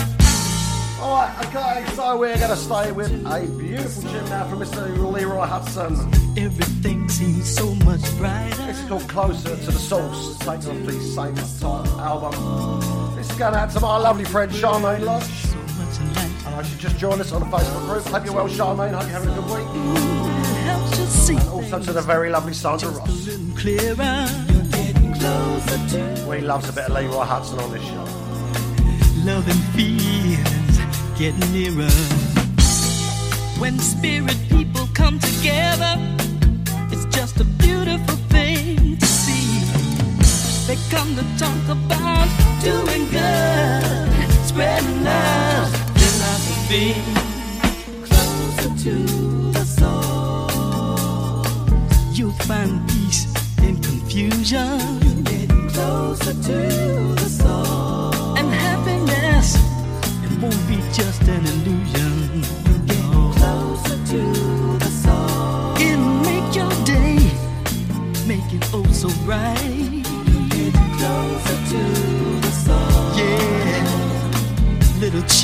Alright, okay, so we're going to stay with a beautiful tune now from Mr. Leroy Hutson. Everything seems so much brighter. This is called Closer to the Source, taken off the same type album. This is gonna out to my lovely friend Charmaine Lodge. And I should just join us on the Facebook group. Hope you're well, Charmaine. Hope you're having a good week. Helps you see And also to the very lovely Sandra Ross. clearer. You're getting closer to We loves a bit of Leroy Hutson on this show. love and feelings getting nearer. When spirit people come together, it's just a beautiful thing to see. They come to talk about doing good, spreading love, philosophy.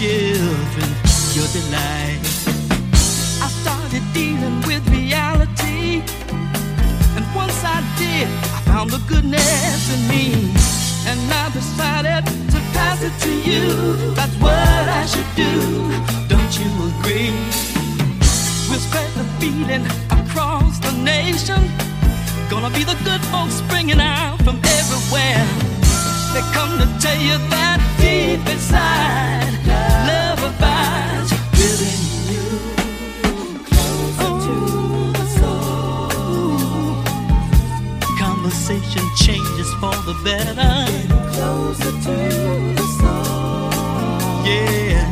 Children, your delight. I started dealing with reality, and once I did, I found the goodness in me. And I decided to pass it to you. That's what I should do. Don't you agree? We'll spread the feeling across the nation. Gonna be the good folks springing out from everywhere. They come to tell you that deep inside, changes for the better. Closer to the soul. Yeah,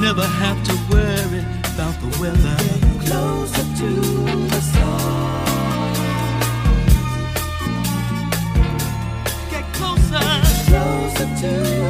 never have to worry about the weather. Closer to the soul. Get closer. Closer to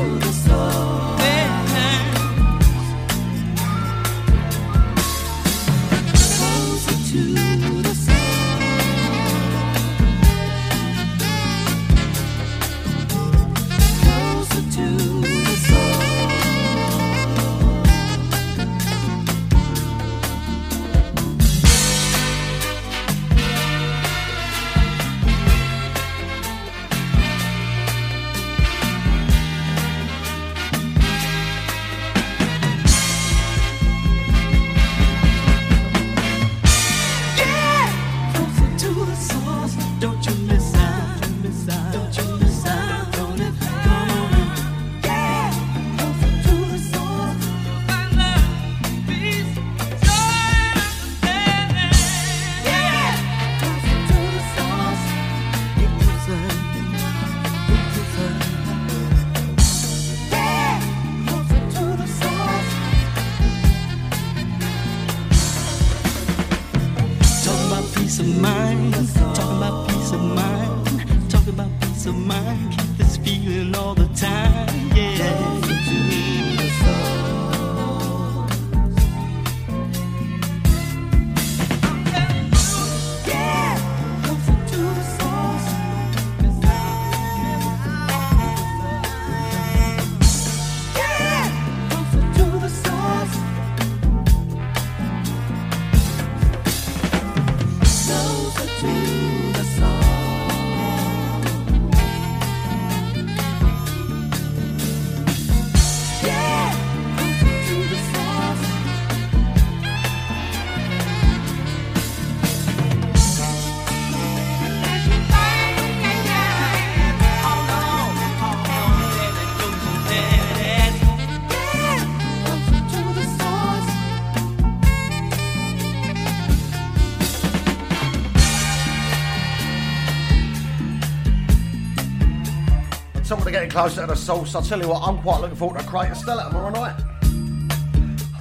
closer to the source. I'll tell you what, I'm quite looking forward to Crater Stella tomorrow night.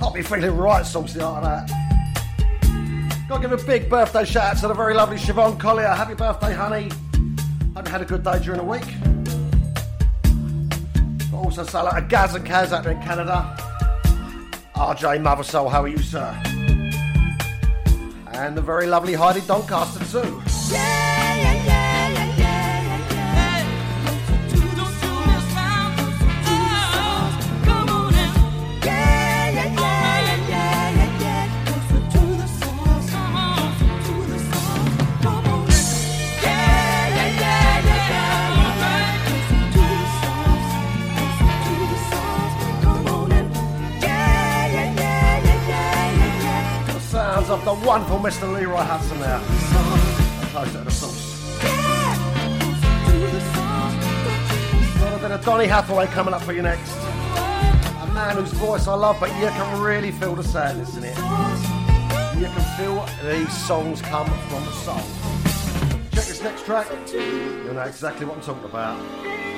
I'll be feeling right saucy after that. Gotta give a big birthday shout out to the very lovely Siobhan Collier. Happy birthday, honey. Hope you had a good day during the week. But also say to Gaz and Kaz out there in Canada. RJ Mothersoul, how are you, sir? And the very lovely Heidi Doncaster too. The wonderful Mr. Leroy Hutson there. And closer to the source. A bit of Donny Hathaway coming up for you next. A man whose voice I love, but you can really feel the sadness in it. You can feel these songs come from the soul. Check this next track. You'll know exactly what I'm talking about.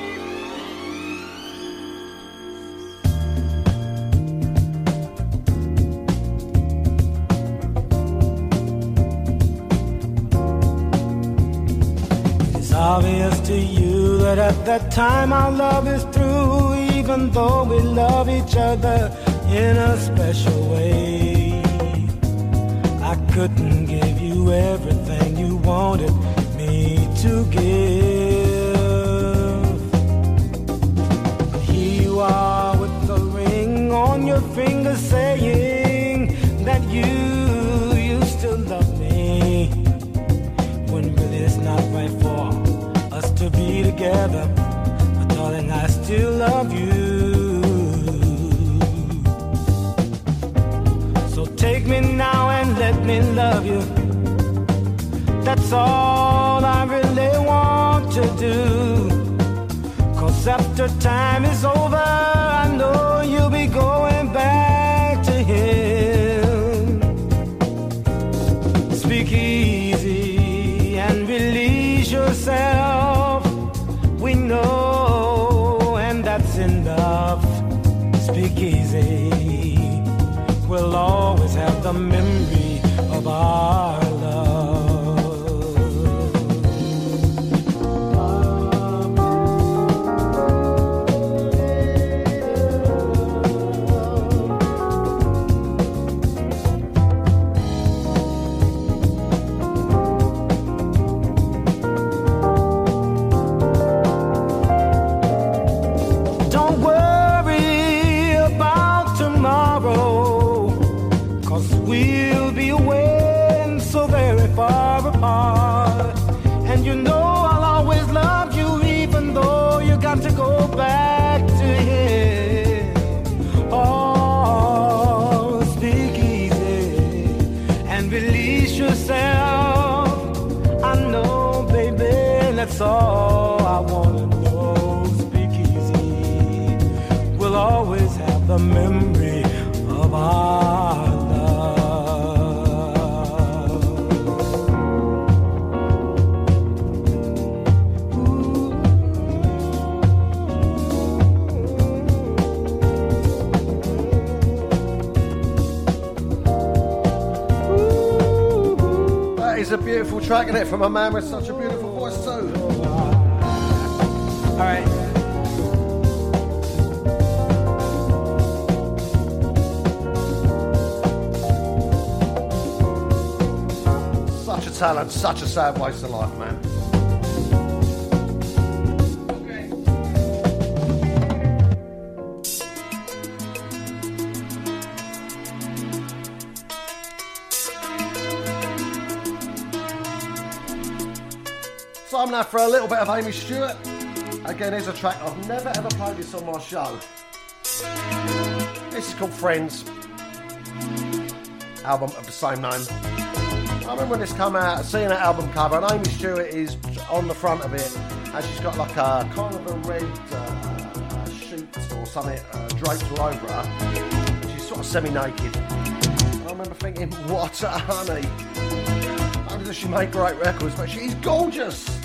Obvious to you that at that time our love is through, even though we love each other in a special way. I couldn't give you everything you wanted me to give. Here you are with the ring on your finger saying together. Darling, I still love you. So take me now and let me love you. That's all I really want to do. Cause after time is over, I know you'll We'll always have the memory beautiful track, isn't it, from a man with such a beautiful voice too. All right. Such a talent, such a sad waste of life, man. I'm now for a little bit of Amy Stewart. Again, here's a track I've never ever played this on my show. This is called Friends. Album of the same name. I remember when this came out, seeing that album cover, and Amy Stewart is on the front of it, and she's got like a kind of a red uh, sheet or something uh, draped all over her. And she's sort of semi-naked. I remember thinking, what a honey. Not only does she make great records, but she's gorgeous.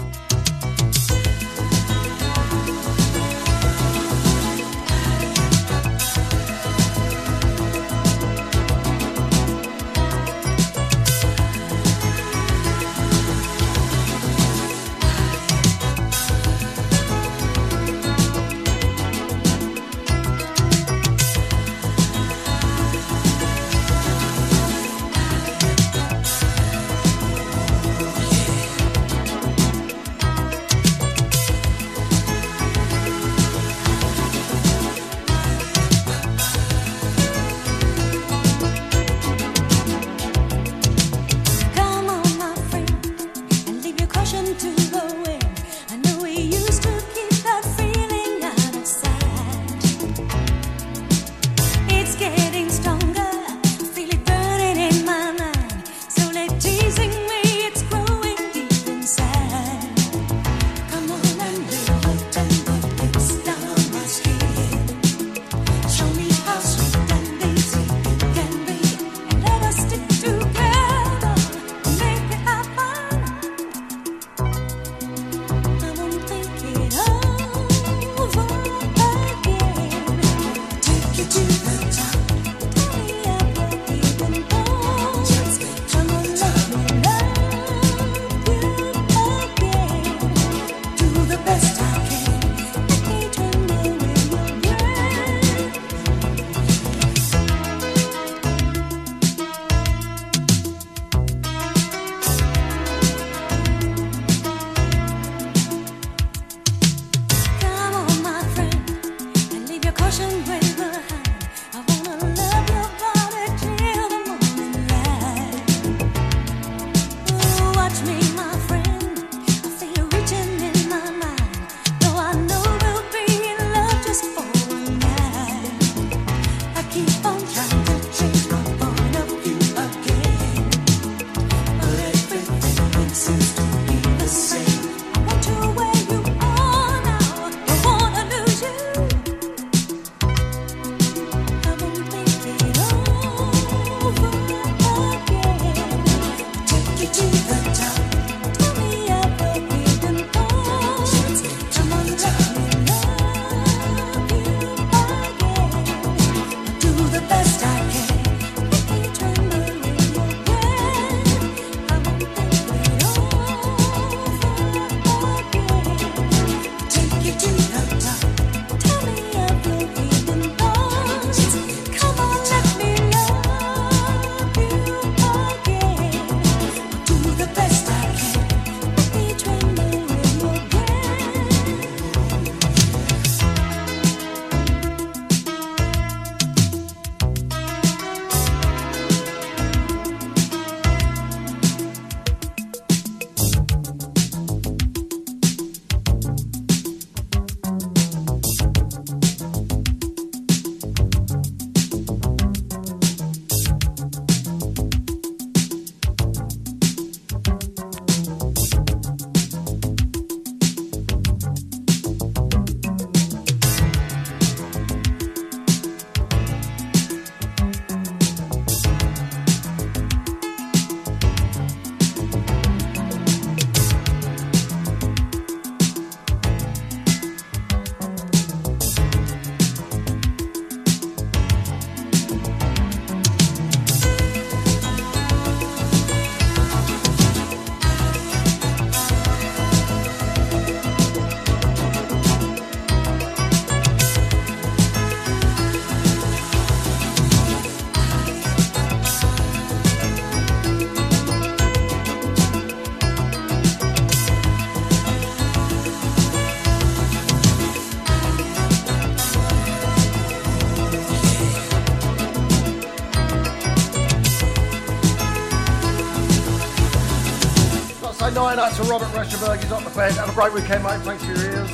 Robert Reschenberg. He's on the bed. Have a great weekend, mate. Thanks for your ears.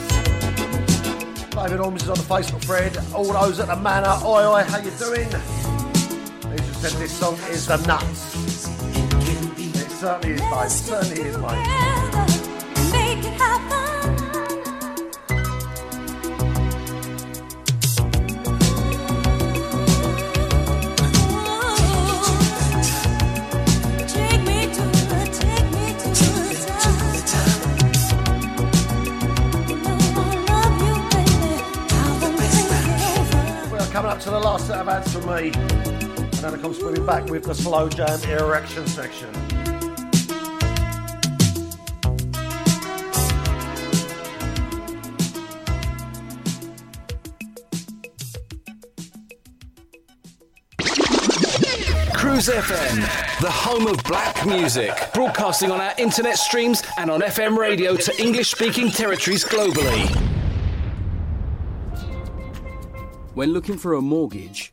David Orms is on the Facebook thread. All those at the manor. Oi, oi, how you doing? He just said this song is the nuts. It certainly is, mate. It certainly is, mate. To the last set of ads from me. And then it comes swimming back with the slow jam erection section. Cruise FM, the home of black music, broadcasting on our internet streams and on FM radio to English speaking territories globally. When looking for a mortgage,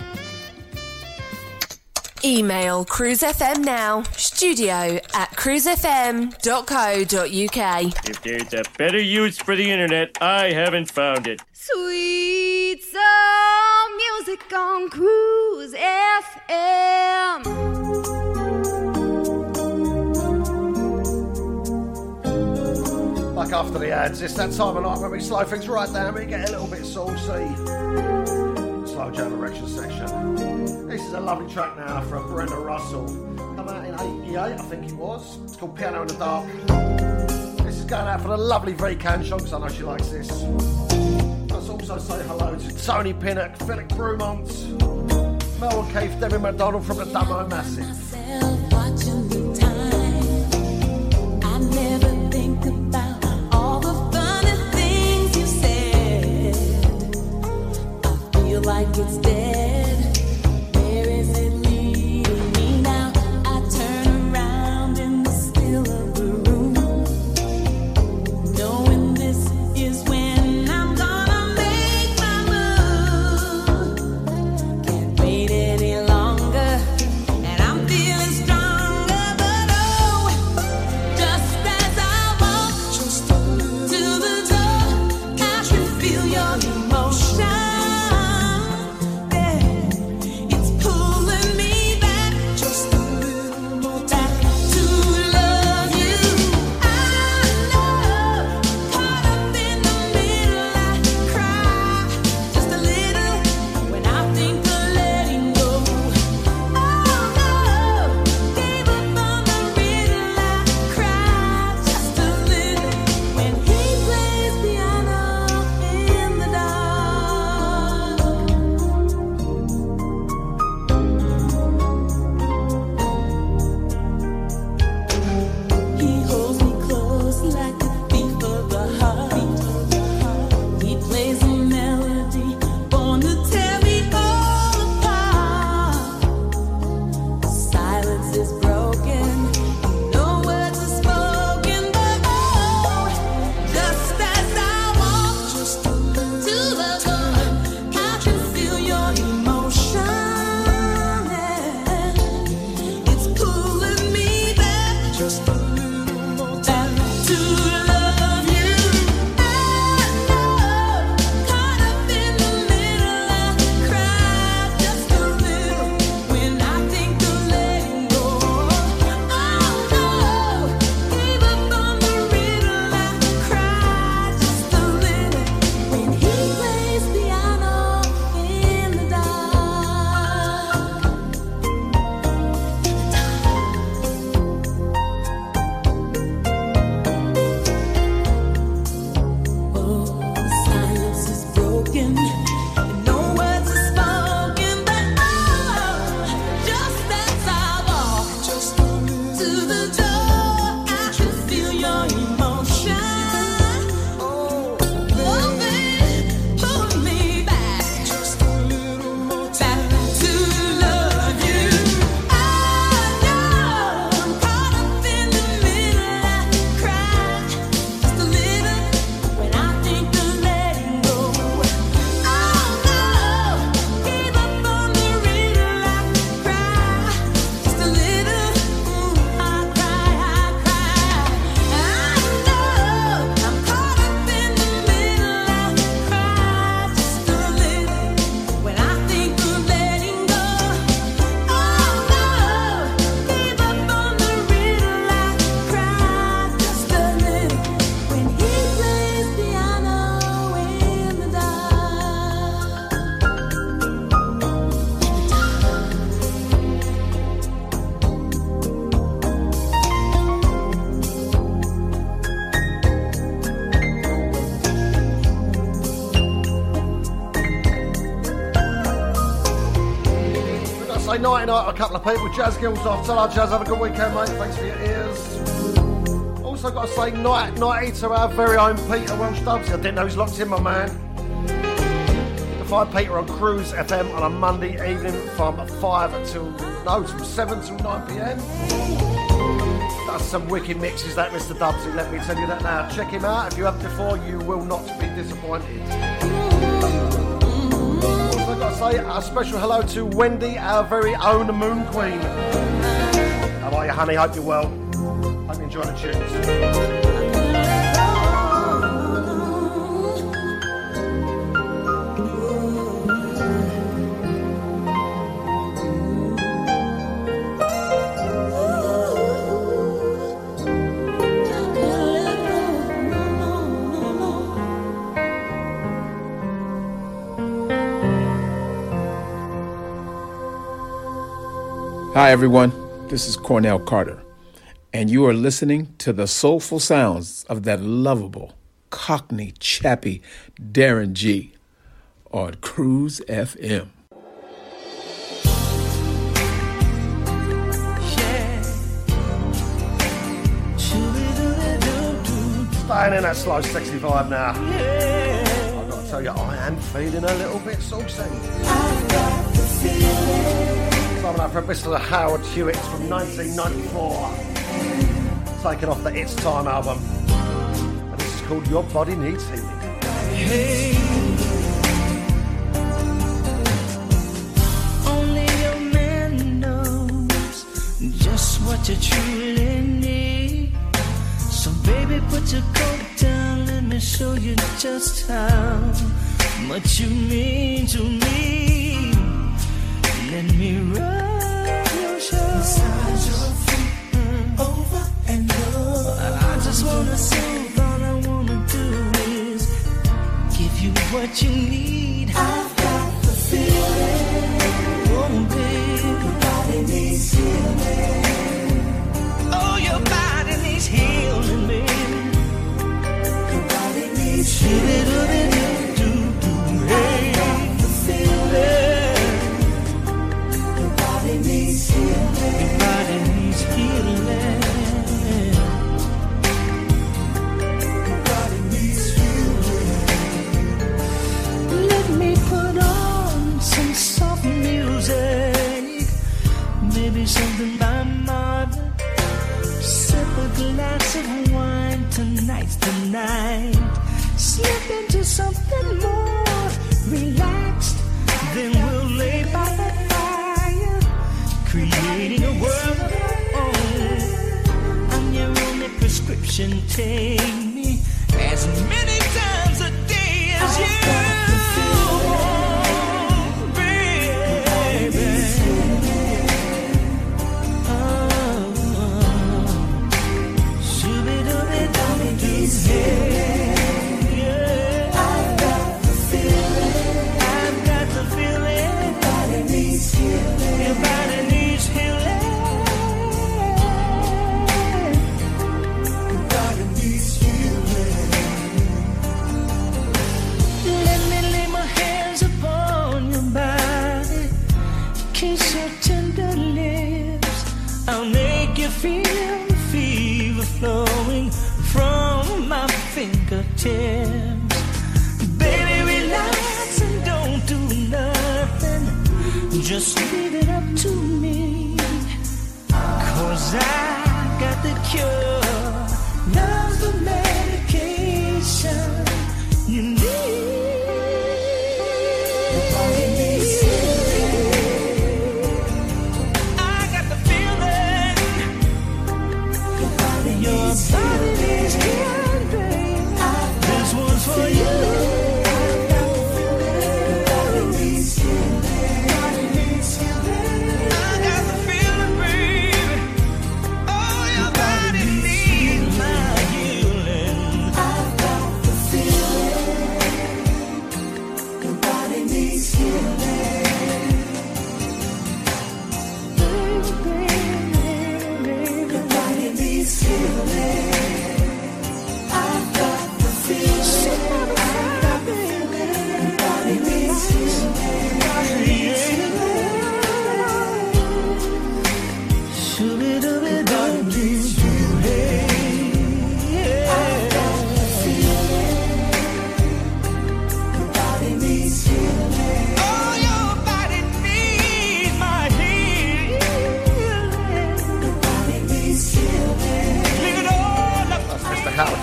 Email Cruise FM now, studio at cruisefm.co.uk. If there's a better use for the internet, I haven't found it. Sweet soul music on Cruise FM. Back after the ads, it's that time of night when we slow things right down, we get a little bit saucy. Slow jam erection section. This is a lovely track now from Brenda Russell. Come out in 88, I think it was. It's called Piano in the Dark. This is going out for the lovely V Canchon, because I know she likes this. Let's also say hello to Tony Pinnock, Philip Brumont, Mel O'Keefe, Debbie McDonald from the Dunmow Massive. The time, a couple of people. Jazz Gills off. Tell our Jazz have a good weekend, mate. Thanks for your ears. Also got to say night nighty to our very own Peter Welsh Dubsy. I didn't know he's locked in, my man. Can find Peter on Cruise FM on a Monday evening from 5 till, no, from 7 till 9 pm. That's some wicked mixes, that Mr. Dubsy, let me tell you that now. Check him out. If you haven't before, you will not be disappointed. Got to say a special hello to Wendy, our very own Moon Queen. How are you, honey? Hope you're well. Hope you enjoy the tunes. Hi, everyone. This is Cornell Carter, and you are listening to the soulful sounds of that lovable, cockney, chappy Darren G on Cruise FM. Staying in that slow 65 now. I've got to tell you, I am feeling a little bit saucy. Coming up from Mr. Howard Hewitt from 1994. Taken off the It's Time album. And this is called Your Body Needs Healing. Hey, only your man knows just what you truly need. So, baby, put your coat down. Let me show you just how much you mean to me. Let me rub your shoulders your feet over and over. I just wanna. All I wanna do is give you what you need. I've got the feeling. Oh, your body needs healing. Oh, your body needs healing, baby. Your body needs healing. Do, hey. the feeling. Maybe something by Marvin. Sip a glass of wine tonight's the night. Slip into something more relaxed. Then we'll lay by the fire, creating a world of our own. I'm your only prescription. Take me as many times a day as you Baby, relax and don't do nothing. Just leave it up to me. Cause I got the cure.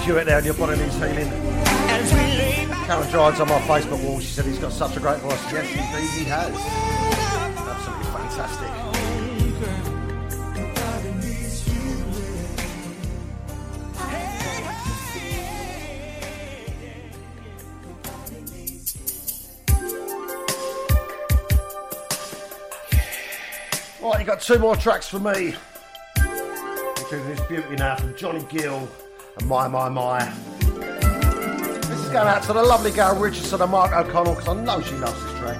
Hewitt there, and your body needs healing. Karen Drives on my Facebook wall. She said he's got such a great voice. Yes, indeed, he has. Absolutely fantastic. Right, you got two more tracks for me. Including this beauty now from Johnny Gill My My My. This is going out to the lovely Gail Richardson and Mark O'Connell because I know she loves this track.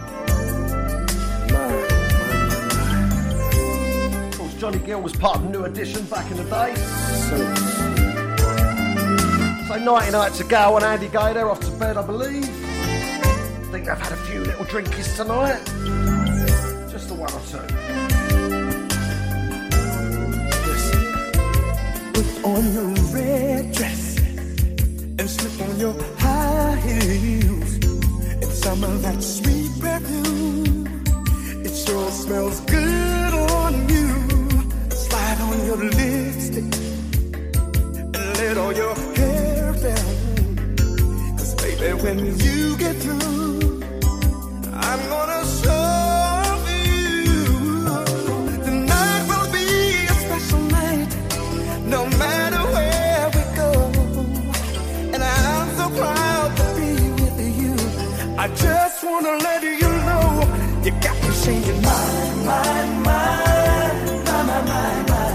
Of course, Johnny Gill was part of New Edition back in the day. So nighty night to Gail and Andy Gay. They're off to bed, I believe. I think they've had a few little drinkies tonight. Just the one or two. Put on your dress and slip on your high heels and some of that sweet perfume. It sure smells good on you. Slide on your lipstick and let all your hair down. Cause baby, when you get through, I'm gonna show my, my, my, my, my, my, my.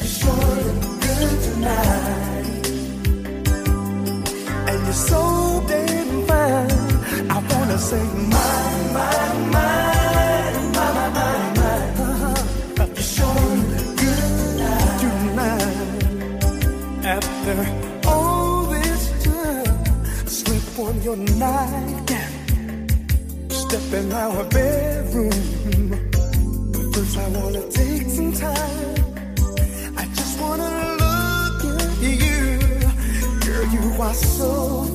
You sure look good tonight. And you're so damn fine. I wanna say my, my, in our bedroom. But first, I wanna take some time. I just wanna look at you, girl. You are so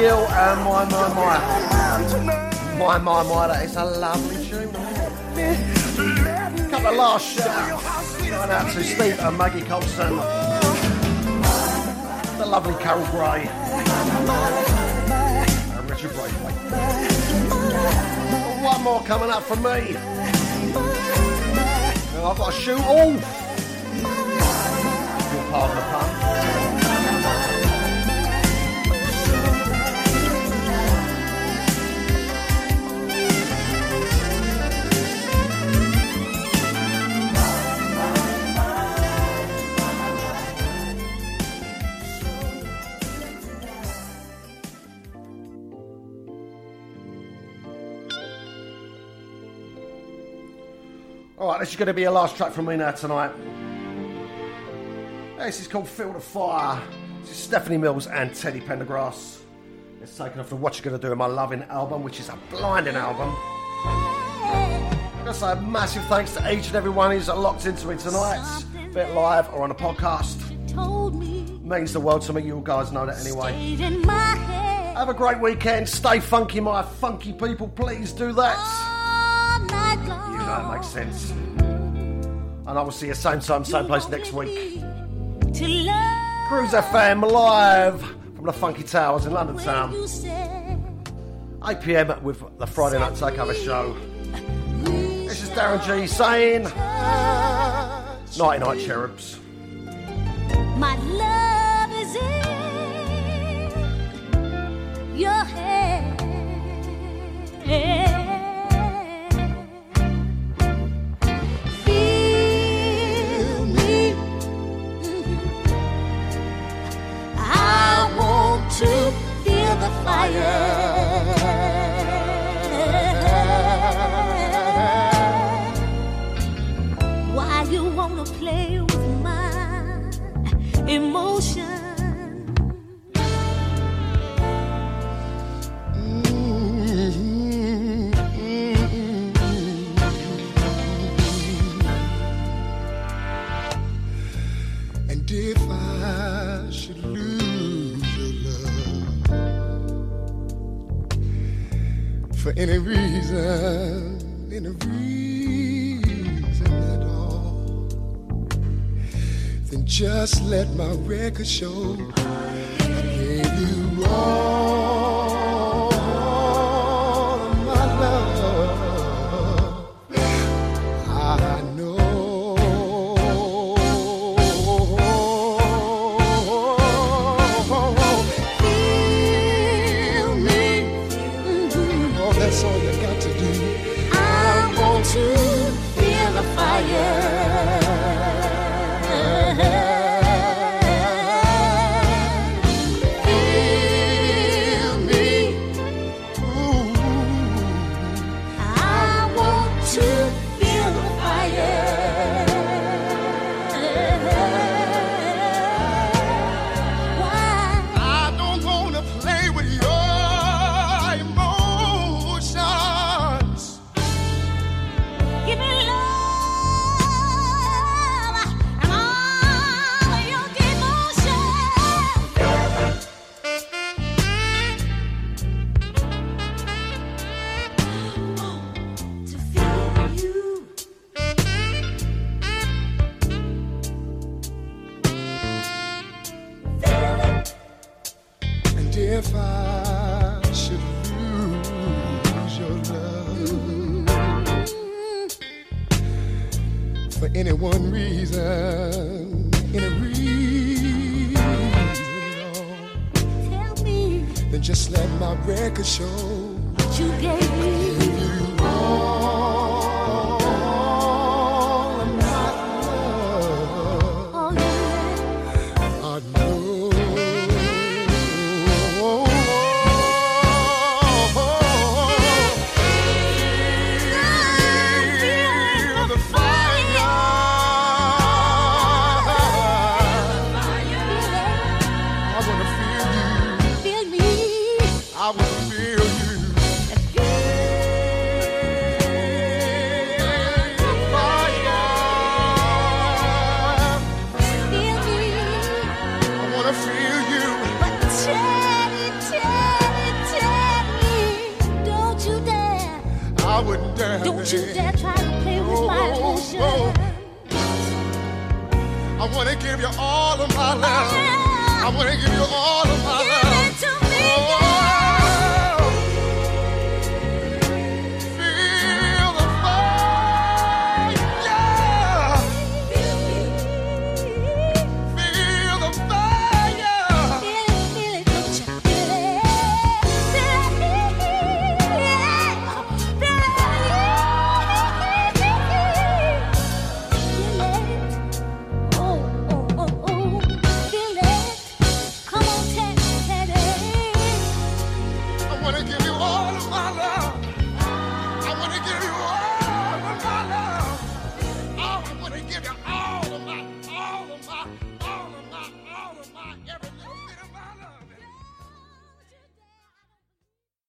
Gill and My My My. My My My, that is a lovely tune. Couple of last shouts. Going out to Steve and Maggie Colson. The lovely Carol Gray. And Richard Braithwaite. one more coming up from me. I've got to shoot off. Of the pun. Going to be a last track from me now tonight. This is called Feel the Fire. This is Stephanie Mills and Teddy Pendergrass. It's taken off the What you're Gonna Do in My Loving album, which is a blinding album. I just a massive thanks to each and every one who's locked into me tonight, be it live or on a podcast. Means the world to me. You guys know that anyway. in my head Have a great weekend. Stay funky, my funky people. Please do that. all night long. You know it makes sense. And I will see you same time, same place next week. Cruise FM live from the Funky Towers in London Town. 8 pm with the Friday Night Takeover show. This is Darren G saying, Night Night Cherubs. my love is in your head. Fire. Any reason, any reason at all, then just let my record show I gave you all